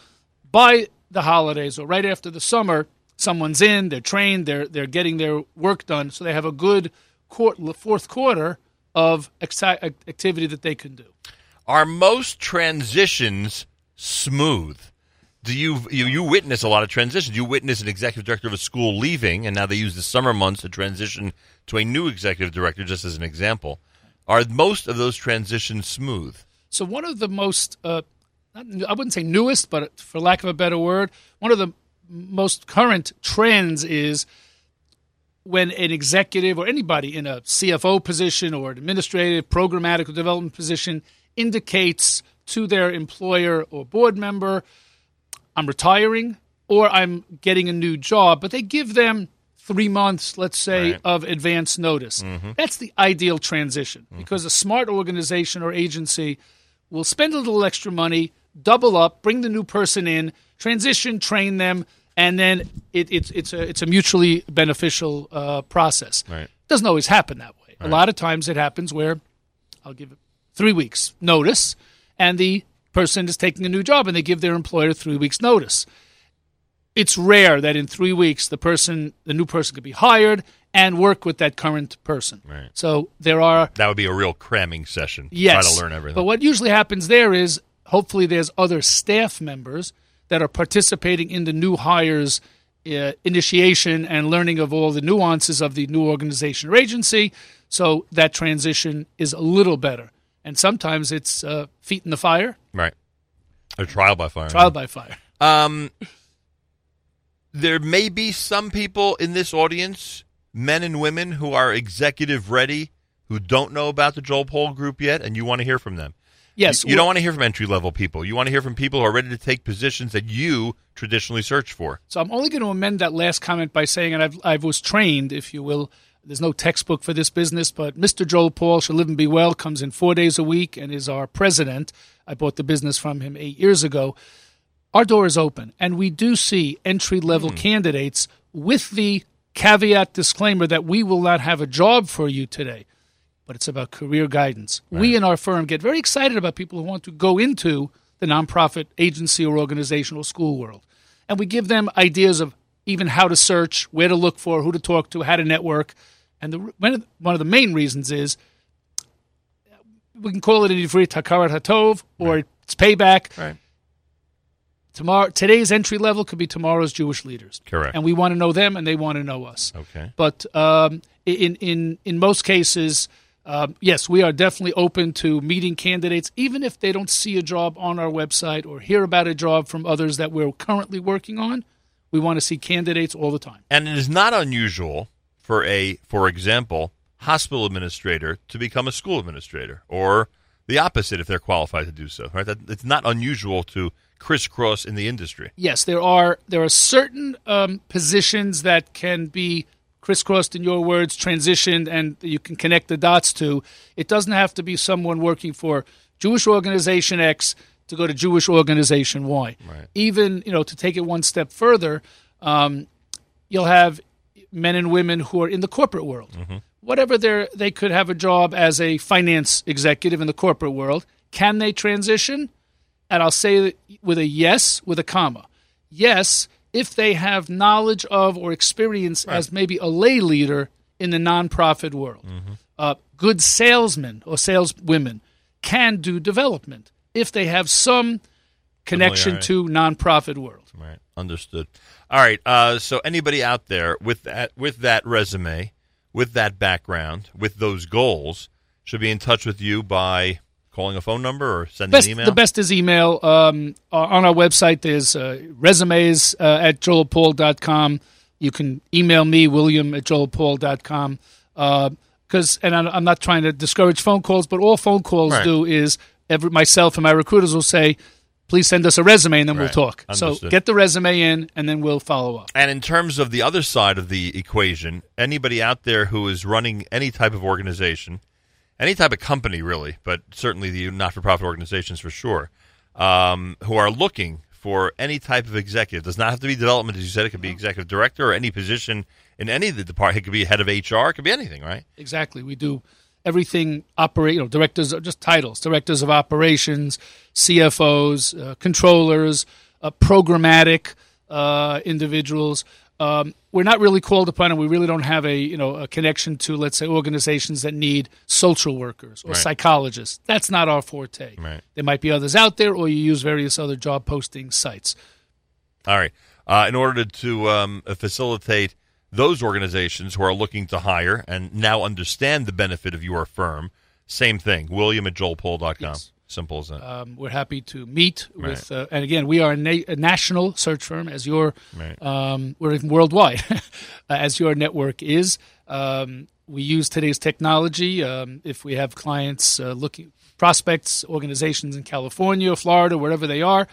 S6: by the holidays or right after the summer, someone's in, they're trained, they're, they're getting their work done, so they have a good quart- fourth quarter of activity that they can do.
S1: Are most transitions smooth? Do you, you you witness a lot of transitions? You witness an executive director of a school leaving, and now they use the summer months to transition to a new executive director, just as an example. Are most of those transitions smooth?
S6: So one of the most, uh, I wouldn't say newest, but for lack of a better word, one of the most current trends is when an executive or anybody in a CFO position or an administrative, programmatic, development position indicates to their employer or board member, I'm retiring or I'm getting a new job, but they give them three months, let's say,
S1: Right.
S6: of advance notice. That's the ideal transition because a smart organization or agency will spend a little extra money, double up, bring the new person in, transition, train them, and then it, it's it's a it's a mutually beneficial uh, process.
S1: Right.
S6: It Doesn't always happen that way. A lot of times it happens where I'll give it three weeks notice, and the person is taking a new job, and they give their employer three weeks notice. It's rare that in three weeks the person, the new person, could be hired and work with that current person.
S1: Right.
S6: So there are
S1: That would be a real cramming session.
S6: Yes.
S1: Try to learn everything.
S6: But what usually happens there is hopefully there's other staff members that are participating in the new hires uh, initiation and learning of all the nuances of the new organization or agency. So that transition is a little better. And sometimes it's uh, feet in the fire,
S1: right. A trial by fire.
S6: trial by fire.
S1: Um, there may be some people in this audience, men and women, who are executive ready, who don't know about the Joel Paul Group yet, and you want to hear from them.
S6: Yes,
S1: You, you don't want to hear from entry level people. You want to hear from people who are ready to take positions that you traditionally search for.
S6: So I'm only going to amend that last comment by saying, and I've, I was trained, if you will. There's no textbook for this business, but Mr. Joel Paul shall live and be well. Comes in four days a week and is our president. I bought the business from him eight years ago. Our door is open, and we do see entry level hmm. candidates with the caveat disclaimer that we will not have a job for you today but it's about career guidance. We in our firm get very excited about people who want to go into the nonprofit agency or organizational school world. And we give them ideas of even how to search, where to look for, who to talk to, how to network. And the, one, of the, one of the main reasons is we can call it an ivrit hakarat hatov or it's payback.
S1: Right.
S6: Tomorrow, today's entry level could be tomorrow's Jewish leaders.
S1: Correct.
S6: And we want to know them, and they want to know us.
S1: Okay.
S6: But um, in in in most cases, um, yes, we are definitely open to meeting candidates, even if they don't see a job on our website or hear about a job from others that we're currently working on. We want to see candidates all the time.
S1: And it is not unusual for a, for example, hospital administrator to become a school administrator, or the opposite if they're qualified to do so. Right? That, it's not unusual to crisscross in the industry.
S6: Yes, there are there are certain um, positions that can be crisscrossed in your words, transitioned, and you can connect the dots to. It doesn't have to be someone working for Jewish organization X to go to Jewish organization Y.
S1: Right.
S6: Even you know to take it one step further, um, you'll have men and women who are in the corporate world. Whatever they they could have a job as a finance executive in the corporate world. Can they transition? And I'll say with a yes with a comma. Yes, if they have knowledge of or experience as maybe a lay leader in the nonprofit world. Uh, good salesmen or saleswomen can do development if they have some connection to nonprofit world.
S1: Right. Understood. All right. Uh, so anybody out there with that with that resume, with that background, with those goals, should be in touch with you by calling a phone number or sending
S6: Best,
S1: an email.
S6: the best is email. Um, on our website, there's uh, resumes uh, at joelpaul.com. You can email me, William at joelpaul.com. Because, and I'm, I'm not trying to discourage phone calls, but all phone calls
S1: Right.
S6: do is every, myself and my recruiters will say, please send us a resume and then we'll
S1: Right.
S6: talk. So get the resume in and then we'll follow up.
S1: And in terms of the other side of the equation, anybody out there who is running any type of organization, any type of company really, but certainly the not-for-profit organizations for sure, um, who are looking for any type of executive, does not have to be development, as you said. It could be executive director or any position in any of the department. It could be head of HR. It could be anything, right?
S6: Exactly. We do everything operate, you know, directors are just titles, directors of operations, CFOs, uh, controllers, uh, programmatic uh, individuals. Um, we're not really called upon, and we really don't have a you know a connection to let's say organizations that need social workers or
S1: Right.
S6: psychologists. That's not our forte.
S1: Right.
S6: There might be others out there, or you use various other job posting sites.
S1: All right. Uh, in order to um, facilitate those organizations who are looking to hire and now understand the benefit of your firm, same thing. William at joelpaul.com.
S6: Yes.
S1: Simple as that.
S6: Um, we're happy to meet
S1: Right.
S6: with, uh, and again, we are a, na- a national search firm, as your
S1: Right.
S6: um, we're even worldwide, *laughs* as your network is. Um, we use today's technology. Um, if we have clients uh, looking, prospects, organizations in California, Florida, wherever they are,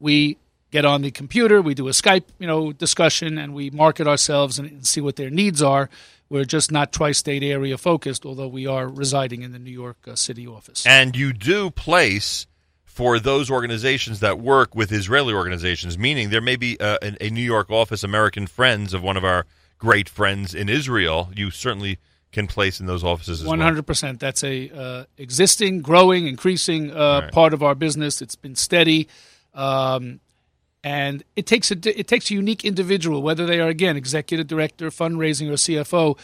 S6: we get on the computer, we do a Skype, you know, discussion, and we market ourselves and, and see what their needs are. We're just not tri-state area focused, although we are residing in the New York uh, City office.
S1: And you do place for those organizations that work with Israeli organizations, meaning there may be uh, a, a New York office, American Friends of one of our great friends in Israel. You certainly can place in those offices as
S6: hundred percent. That's a uh, existing, growing, increasing uh,
S1: Right.
S6: part of our business. It's been steady, um, and it takes a it takes a unique individual, whether they are again executive director, fundraising, or CFO,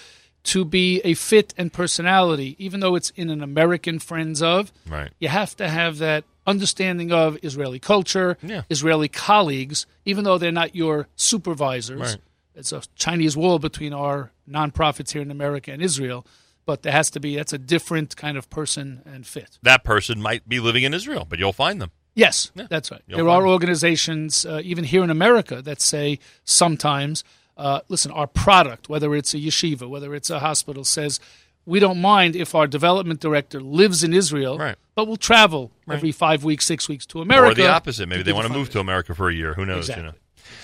S6: to be a fit and personality. Even though it's in an American friends of,
S1: Right.
S6: you have to have that understanding of Israeli culture,
S1: Yeah.
S6: Israeli colleagues, even though they're not your supervisors.
S1: Right.
S6: It's a Chinese wall between our nonprofits here in America and Israel, but there has to be that's a different kind of person and fit.
S1: That person might be living in Israel, but you'll find them.
S6: Yes,
S1: Yeah.
S6: that's right.
S1: You'll
S6: there are organizations, uh, even here in America, that say sometimes, uh, listen, our product, whether it's a yeshiva, whether it's a hospital, says we don't mind if our development director lives in Israel,
S1: Right.
S6: but will travel every five weeks, six weeks to America.
S1: Or the opposite. Maybe they want to move to America for a year. Who knows?
S6: Exactly.
S1: You know.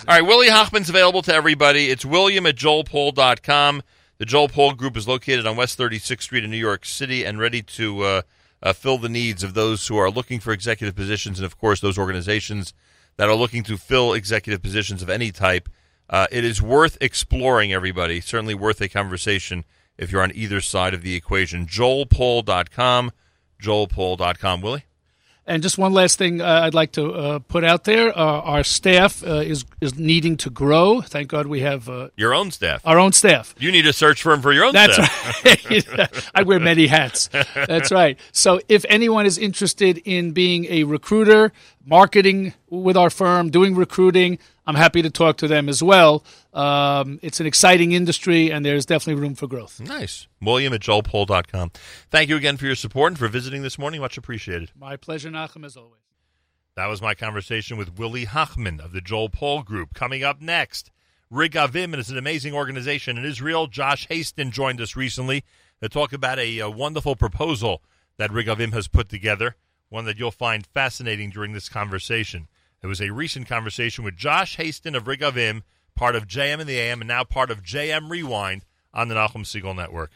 S1: All right, Willie Hochman's available to everybody. It's William at joelpaul.com. The Joel Paul Group is located on West 36th Street in New York City and ready to uh, uh, fill the needs of those who are looking for executive positions and, of course, those organizations that are looking to fill executive positions of any type. Uh, it is worth exploring, everybody. Certainly worth a conversation if you're on either side of the equation. joelpaul.com. joelpaul.com. Willie?
S6: And just one last thing uh, I'd like to uh, put out there: uh, our staff uh, is is needing to grow. Thank God we have uh,
S1: Your own staff.
S6: our own staff.
S1: You need a search firm for your own
S6: That's
S1: staff.
S6: right. *laughs* I wear many hats. That's right. So if anyone is interested in being a recruiter, marketing with our firm, doing recruiting, I'm happy to talk to them as well. Um, it's an exciting industry, and there's definitely room for growth.
S1: Nice. William at joelpaul.com. Thank you again for your support and for visiting this morning. Much appreciated.
S6: My pleasure, Nachum, as always.
S1: That was my conversation with Willie Hochman of the Joel Paul Group. Coming up next, Regavim is an amazing organization in Israel. Josh Hasten joined us recently to talk about a, uh wonderful proposal that Regavim has put together, one that you'll find fascinating during this conversation. It was a recent conversation with Josh Hasten of Regavim, part of JM and the AM, and now part of JM Rewind on the Nachum Segal Network.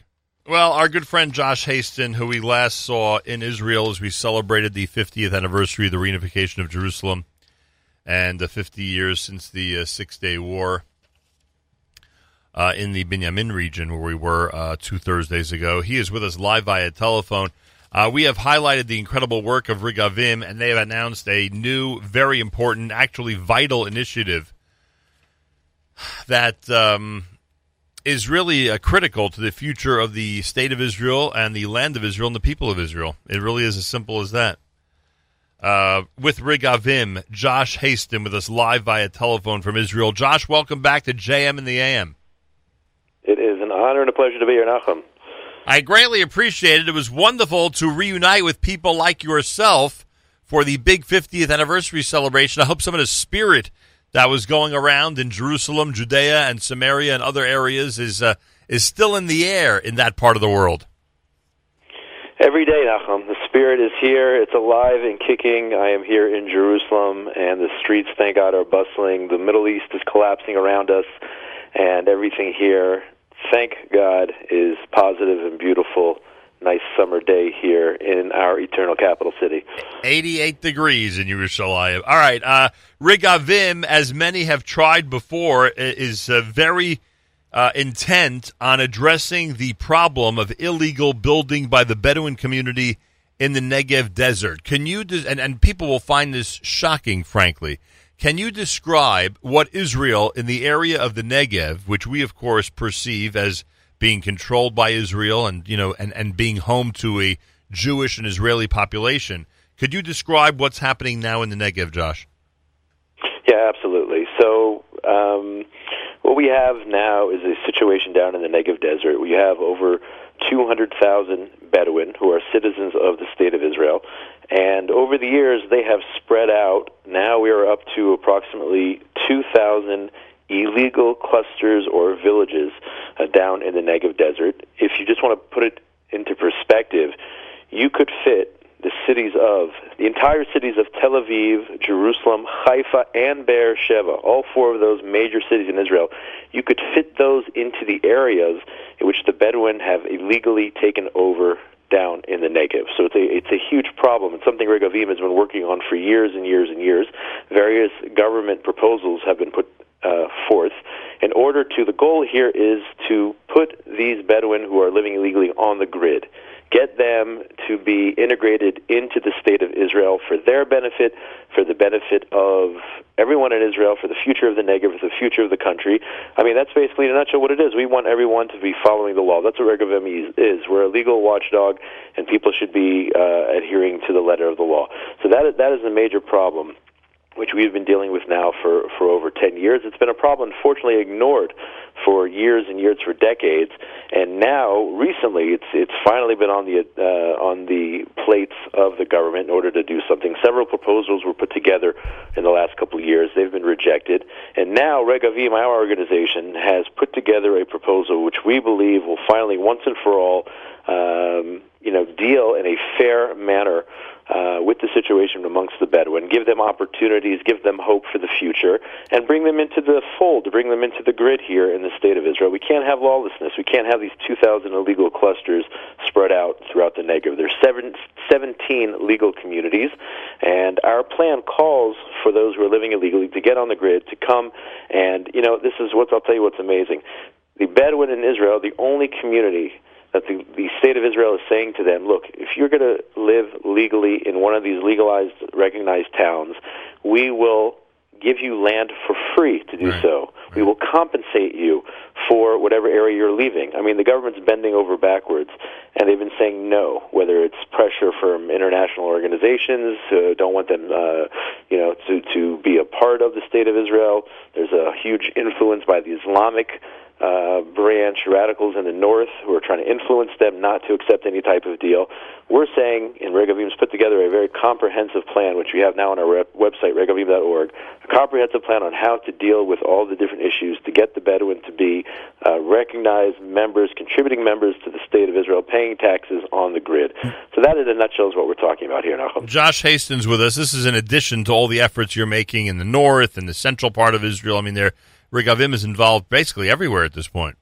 S1: Well, our good friend Josh Hasten, who we last saw in Israel as we celebrated the 50th anniversary of the reunification of Jerusalem and the 50 years since the uh, Six Day War uh, in the Binyamin region where we were uh, two Thursdays ago. He is with us live via telephone. Uh, we have highlighted the incredible work of Regavim, and they have announced a new, very important, actually vital initiative that um, is really uh, critical to the future of the state of Israel and the land of Israel and the people of Israel. It really is as simple as that. Uh, with Regavim, Josh Hasten with us live via telephone from Israel. Josh, welcome back to JM and the AM.
S7: It is an honor and a pleasure to be here, Nachum.
S1: I greatly appreciate it. It was wonderful to reunite with people like yourself for the big 50th anniversary celebration. I hope some of the spirit that was going around in Jerusalem, Judea, and Samaria and other areas is uh, is still in the air in that part of the world.
S7: Every day, Nachum, the spirit is here. It's alive and kicking. I am here in Jerusalem, and the streets, thank God, are bustling. The Middle East is collapsing around us, and everything here, thank God, is positive and beautiful. Nice summer day here in our eternal capital city.
S1: 88 degrees in Yerushalayim. All right. Uh, Regavim, as many have tried before, is uh, very uh, intent on addressing the problem of illegal building by the Bedouin community in the Negev desert. Can you, des- and, and people will find this shocking, frankly. Can you describe what Israel in the area of the Negev, which we of course perceive as being controlled by Israel and you know and, and being home to a Jewish and Israeli population, could you describe what's happening now in the Negev, Josh?
S7: Yeah, absolutely. So, um, what we have now is a situation down in the Negev Desert. We have over 200,000 Bedouin who are citizens of the state of Israel. And over the years, they have spread out. Now we are up to approximately 2,000 illegal clusters or villages uh, down in the Negev Desert. If you just want to put it into perspective, you could fit the cities of the entire cities of Tel Aviv, Jerusalem, Haifa, and Beer Sheva, all four of those major cities in Israel, you could fit those into the areas in which the Bedouin have illegally taken over down in the Negev. So it's a it's a huge problem. It's something Regavim has been working on for years and years and years. Various government proposals have been put uh, forth in order to the goal here is to put these Bedouin who are living illegally on the grid get them to be integrated into the state of Israel for their benefit, for the benefit of everyone in Israel, for the future of the Negev, for the future of the country. I mean, that's basically in a nutshell what it is. We want everyone to be following the law. That's what Regavim is. We're a legal watchdog, and people should be uh, adhering to the letter of the law. So that is, that is a major problem which we've been dealing with now for, for over 10 years. It's been a problem, unfortunately, ignored for years and years, for decades, and now recently, it's it's finally been on the uh, on the plates of the government in order to do something. Several proposals were put together in the last couple of years. They've been rejected, and now Regavim, our organization, has put together a proposal which we believe will finally, once and for all, um, you know, deal in a fair manner with the situation amongst the Bedouin, give them opportunities, give them hope for the future, and bring them into the fold, bring them into the grid here in the state of Israel. We can't have lawlessness. We can't have these 2,000 illegal clusters spread out throughout the Negev. There's seven, 17 legal communities, and our plan calls for those who are living illegally to get on the grid, to come, and, you know, this is what I'll tell you what's amazing. The Bedouin in Israel, the only community that the, the state of Israel is saying to them, look, if you're going to live legally in one of these legalized, recognized towns, we will give you land for free to do
S1: right.
S7: so. Right. We will compensate you for whatever area you're leaving. I mean, the government's bending over backwards, and they've been saying no, whether it's pressure from international organizations who don't want them, uh, you know, to, to be a part of the state of Israel. There's a huge influence by the Islamic uh, branch radicals in the north who are trying to influence them not to accept any type of deal. We're saying, and Regavim's put together a very comprehensive plan, which we have now on our rep- website, regavim.org, a comprehensive plan on how to deal with all the different issues to get the Bedouin to be uh, recognized members, contributing members to the state of Israel, paying taxes on the grid. So that, in a nutshell, is what we're talking about here, Nachum.
S1: Josh Hastings with us. This is in addition to all the efforts you're making in the north and the central part of Israel. I mean, they're Regavim is involved basically everywhere at this point.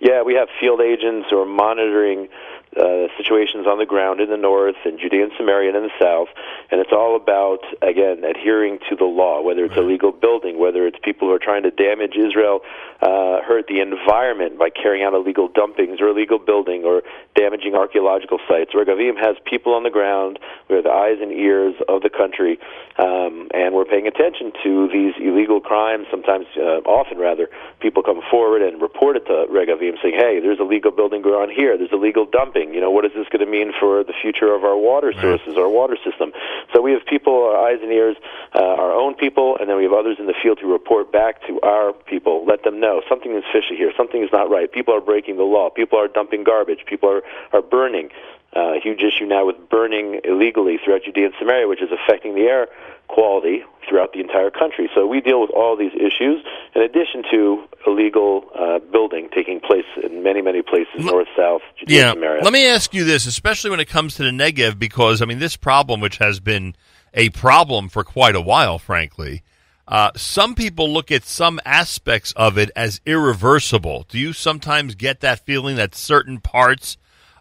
S7: Yeah, we have field agents who are monitoring uh, situations on the ground in the north and Judea and Samaria and in the south, and it's all about again adhering to the law, whether it's illegal building, whether it's people who are trying to damage Israel, uh, hurt the environment by carrying out illegal dumpings or illegal building or damaging archaeological sites. Regavim has people on the ground, we're the eyes and ears of the country, um, and we're paying attention to these illegal crimes. Sometimes, uh, often rather, people come forward and report it to Regavim, saying, "Hey, there's a legal building going on here. There's illegal dumping. You know, what is this going to mean for the future of our water sources, our water system?" So we have people, our eyes and ears, uh, our own people, and then we have others in the field who report back to our people, let them know something is fishy here, something is not right. People are breaking the law. People are dumping garbage. People are are burning. Uh, a huge issue now with burning illegally throughout Judea and Samaria, which is affecting the air quality throughout the entire country. So we deal with all these issues in addition to illegal uh, building taking place in many, many places, north, south, Judea
S1: yeah.
S7: and Samaria.
S1: Let me ask you this, especially when it comes to the Negev, because, I mean, this problem, which has been a problem for quite a while, frankly, uh, some people look at some aspects of it as irreversible. Do you sometimes get that feeling that certain parts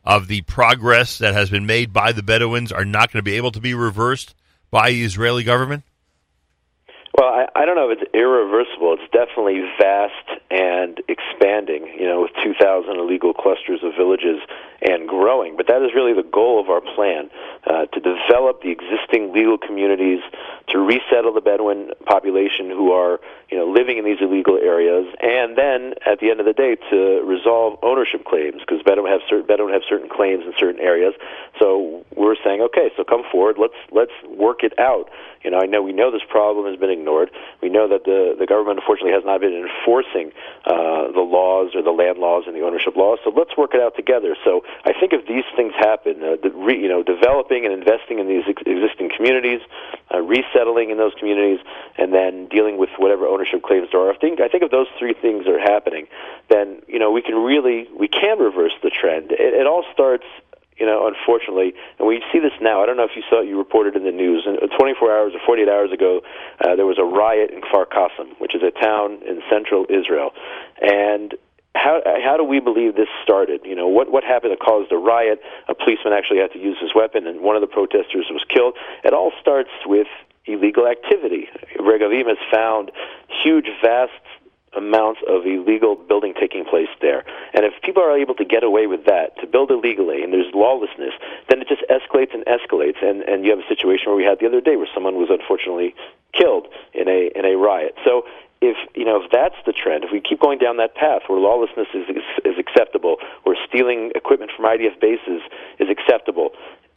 S1: of the progress that has been made by the Bedouins are not going to be able to be reversed by the Israeli government?
S7: Well, I, I don't know if it's irreversible. It's definitely vast and expanding, you know, with 2,000 illegal clusters of villages and growing. But that is really the goal of our plan uh, to develop the existing legal communities, to resettle the Bedouin population who are you know living in these illegal areas, and then at the end of the day to resolve ownership claims because Bedouin have certain Bedouin have certain claims in certain areas. So we're saying, okay, so come forward, let's let's work it out. You know, I know we know this problem has been ignored. We know that the the government unfortunately has not been enforcing uh, the laws or the land laws and the ownership laws. So let's work it out together. So I think if these things happen, uh, the re, you know, developing and investing in these ex- existing communities, uh, resettling in those communities, and then dealing with whatever ownership claims there are. I think I think if those three things are happening, then you know we can really we can reverse the trend. It, it all starts you know, unfortunately, and we see this now. I don't know if you saw it, you reported in the news. And 24 hours or 48 hours ago, uh, there was a riot in Kfar Qasim, which is a town in central Israel, and how how do we believe this started? You know, what what happened that caused a riot? A policeman actually had to use his weapon, and one of the protesters was killed. It all starts with illegal activity. Regavim has found huge, vast amounts of illegal building taking place there. And if people are able to get away with that, to build illegally, and there's lawlessness, then it just escalates and escalates. And, and you have a situation where we had the other day where someone was unfortunately killed in a, in a riot. So if you know if that's the trend, if we keep going down that path where lawlessness is is, acceptable, where stealing equipment from IDF bases is acceptable,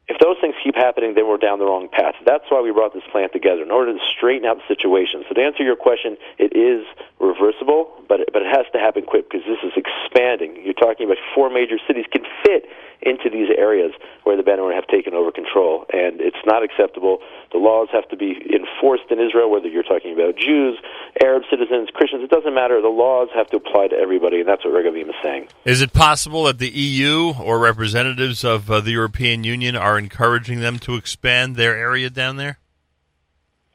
S7: if those things keep happening, then we're down the wrong path. That's why we brought this plan together in order to straighten out the situation. So to answer your question, it is reversible, but but it has to happen quick because this is expanding. You're talking about four major cities can fit into these areas where the Bedouin have taken over control, and it's not acceptable. The laws have to be enforced in Israel, whether you're talking about Jews, Arab citizens, Christians. It doesn't matter. The laws have to apply to everybody, and that's what Regavim is saying.
S1: Is it possible that the EU or representatives of uh, the European Union are encouraging them to expand their area down there?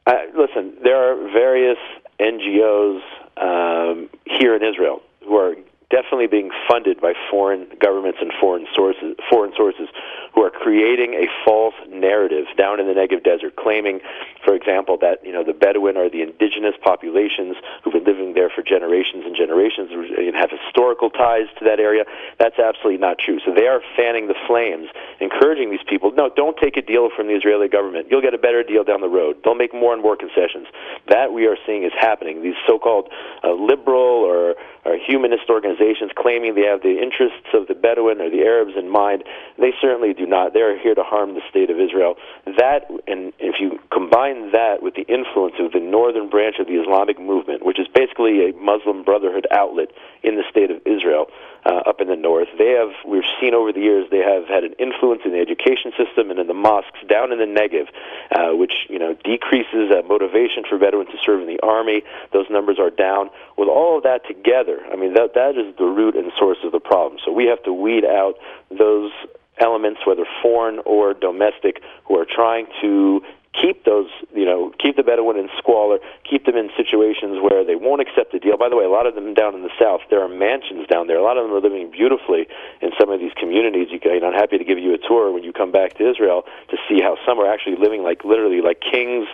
S7: Uh, listen, there are various NGOs um, here in Israel who are definitely being funded by foreign governments and foreign sources, foreign sources who are creating a false narrative down in the Negev desert, claiming, for example, that you know the Bedouin are the indigenous populations who've been living there for generations and generations and have historical ties to that area. That's absolutely not true. So they are fanning the flames, encouraging these people. No, don't take a deal from the Israeli government. You'll get a better deal down the road. They'll make more and more concessions. That we are seeing is happening. These so-called uh, liberal or, or humanist organizations claiming they have the interests of the Bedouin or the Arabs in mind, they certainly do not. They are here to harm the state of Israel. That, and if you combine that with the influence of the northern branch of the Islamic movement, which is basically a Muslim Brotherhood outlet in the state of Israel, uh, up in the north. They have, we've seen over the years, they have had an influence in the education system and in the mosques down in the Negev, uh, which you know decreases uh, motivation for Bedouins to serve in the army. Those numbers are down. With all of that together, I mean that that is the root and source of the problem. So we have to weed out those elements, whether foreign or domestic, who are trying to keep those, you know, keep the Bedouin in squalor, keep them in situations where they won't accept a deal. By the way, a lot of them down in the south, there are mansions down there. A lot of them are living beautifully in some of these communities. You can, I'm happy to give you a tour when you come back to Israel to see how some are actually living like literally like kings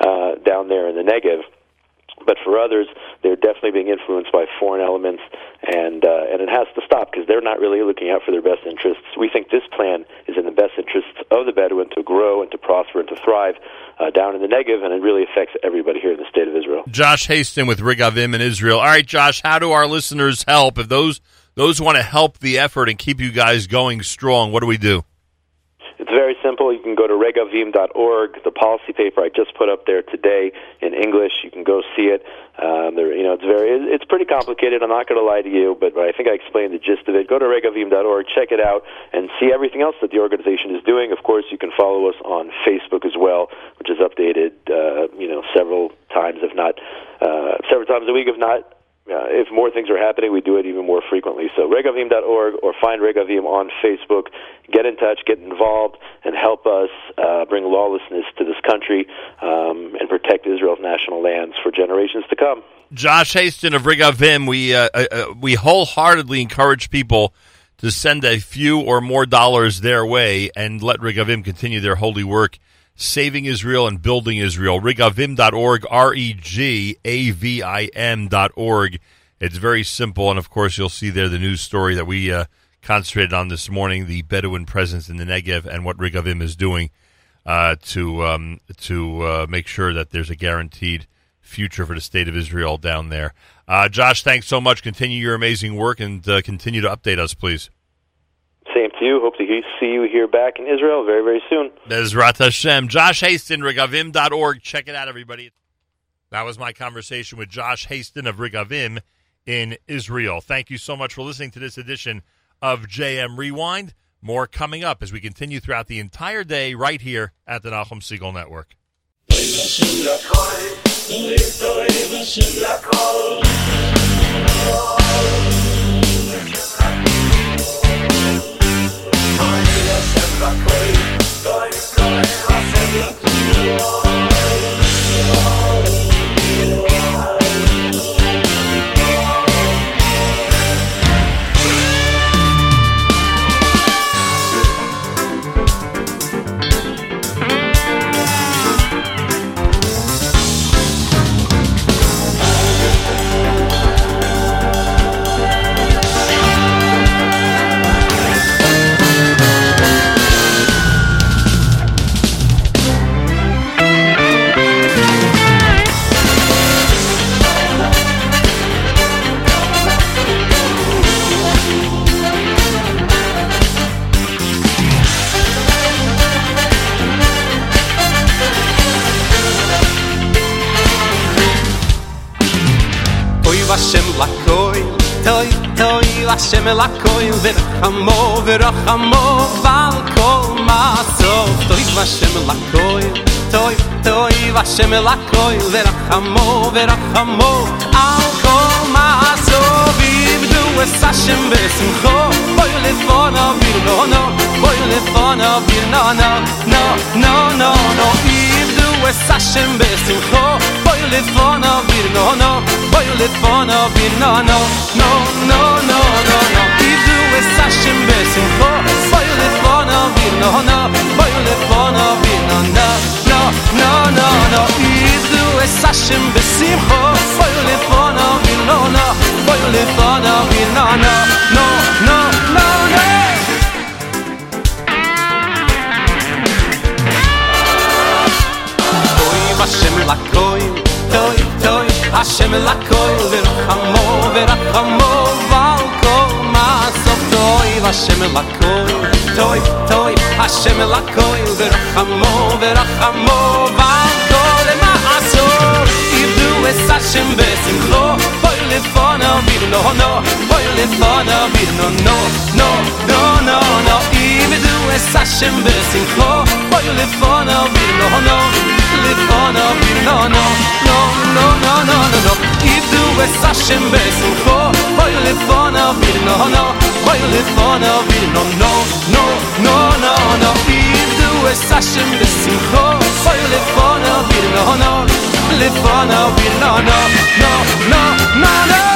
S7: uh, down there in the Negev but for others, they're definitely being influenced by foreign elements, and uh, and it has to stop because they're not really looking out for their best interests. We think this plan is in the best interests of the Bedouin to grow and to prosper and to thrive uh, down in the Negev, and it really affects everybody here in the state of Israel.
S1: Josh Hasten with Regavim in Israel. All right, Josh, how do our listeners help if those those want to help the effort and keep you guys going strong? What do we do?
S7: It's very simple. You can go to regavim.org. The policy paper I just put up there today in English. You can go see it. Um, there, you know, it's very, it's pretty complicated. I'm not going to lie to you, but, I think I explained the gist of it. Go to regavim.org, check it out, and see everything else that the organization is doing. Of course, you can follow us on Facebook as well, which is updated, uh, you know, several times, if not uh, several times a week, if not if more things are happening, we do it even more frequently. So regavim.org or find Regavim on Facebook. Get in touch, get involved, and help us uh, bring lawlessness to this country um, and protect Israel's national lands for generations to come.
S1: Josh Hasten of Regavim, we uh, uh, uh, we wholeheartedly encourage people to send a few or more dollars their way and let Regavim continue their holy work saving Israel and building Israel. Regavim.org, R E G A V I M.org. It's very simple. And of course, you'll see there the news story that we uh, concentrated on this morning the Bedouin presence in the Negev and what Regavim is doing. uh, to um, to uh, make sure that there's a guaranteed future for the state of Israel down there. Uh, Josh, thanks so much. Continue your amazing work and uh, continue to update us, please.
S7: Same to you. Hope to see you here back in Israel very, very soon.
S1: Bezrat Hashem. Josh Hasten, Regavim.org. Check it out, everybody. That was my conversation with Josh Hasten of Regavim in Israel. Thank you so much for listening to this edition of JM Rewind. More coming up as we continue throughout the entire day right here at the Nachum Segal Network.
S4: Toy rachamo ve rachamo val kol maso toy vashem la koy toy toy vashem la koy ve rachamo ve rachamo al kol maso vim du es ashem besim kho boy le fona vir no no. Boy le fona vir no no no no no no. Vim du es besim kho boy le fona vir no no. Le fona vir no no no no no no no. sashim be simcho Boyu lefona vino no no Boyu lefona vino no No, no, no, no Izu e sashim be simcho Boyu lefona vino no Boyu lefona vino no No, no, no, no Boyu vashem lakoy Toy, toy, Hashem lakoy Verachamo, verachamo, verachamo toiv Hashem el hakoil Toiv, toiv Hashem el hakoil Verachamo, verachamo Vanko lema asor Ibu es Hashem besimcho Boi lefona vir no no. Boi lefona vir no no No, no, no, no. Ibu es Hashem besimcho Boi lefona vir no no. Lefona vir no no No, no, no, no, no. Ibu es Hashem no No, no, no, no, no, no no no no. No No, no, no, no es Hashem besimcho Boy lefona vir no no. Lefona vir no no No, no, no,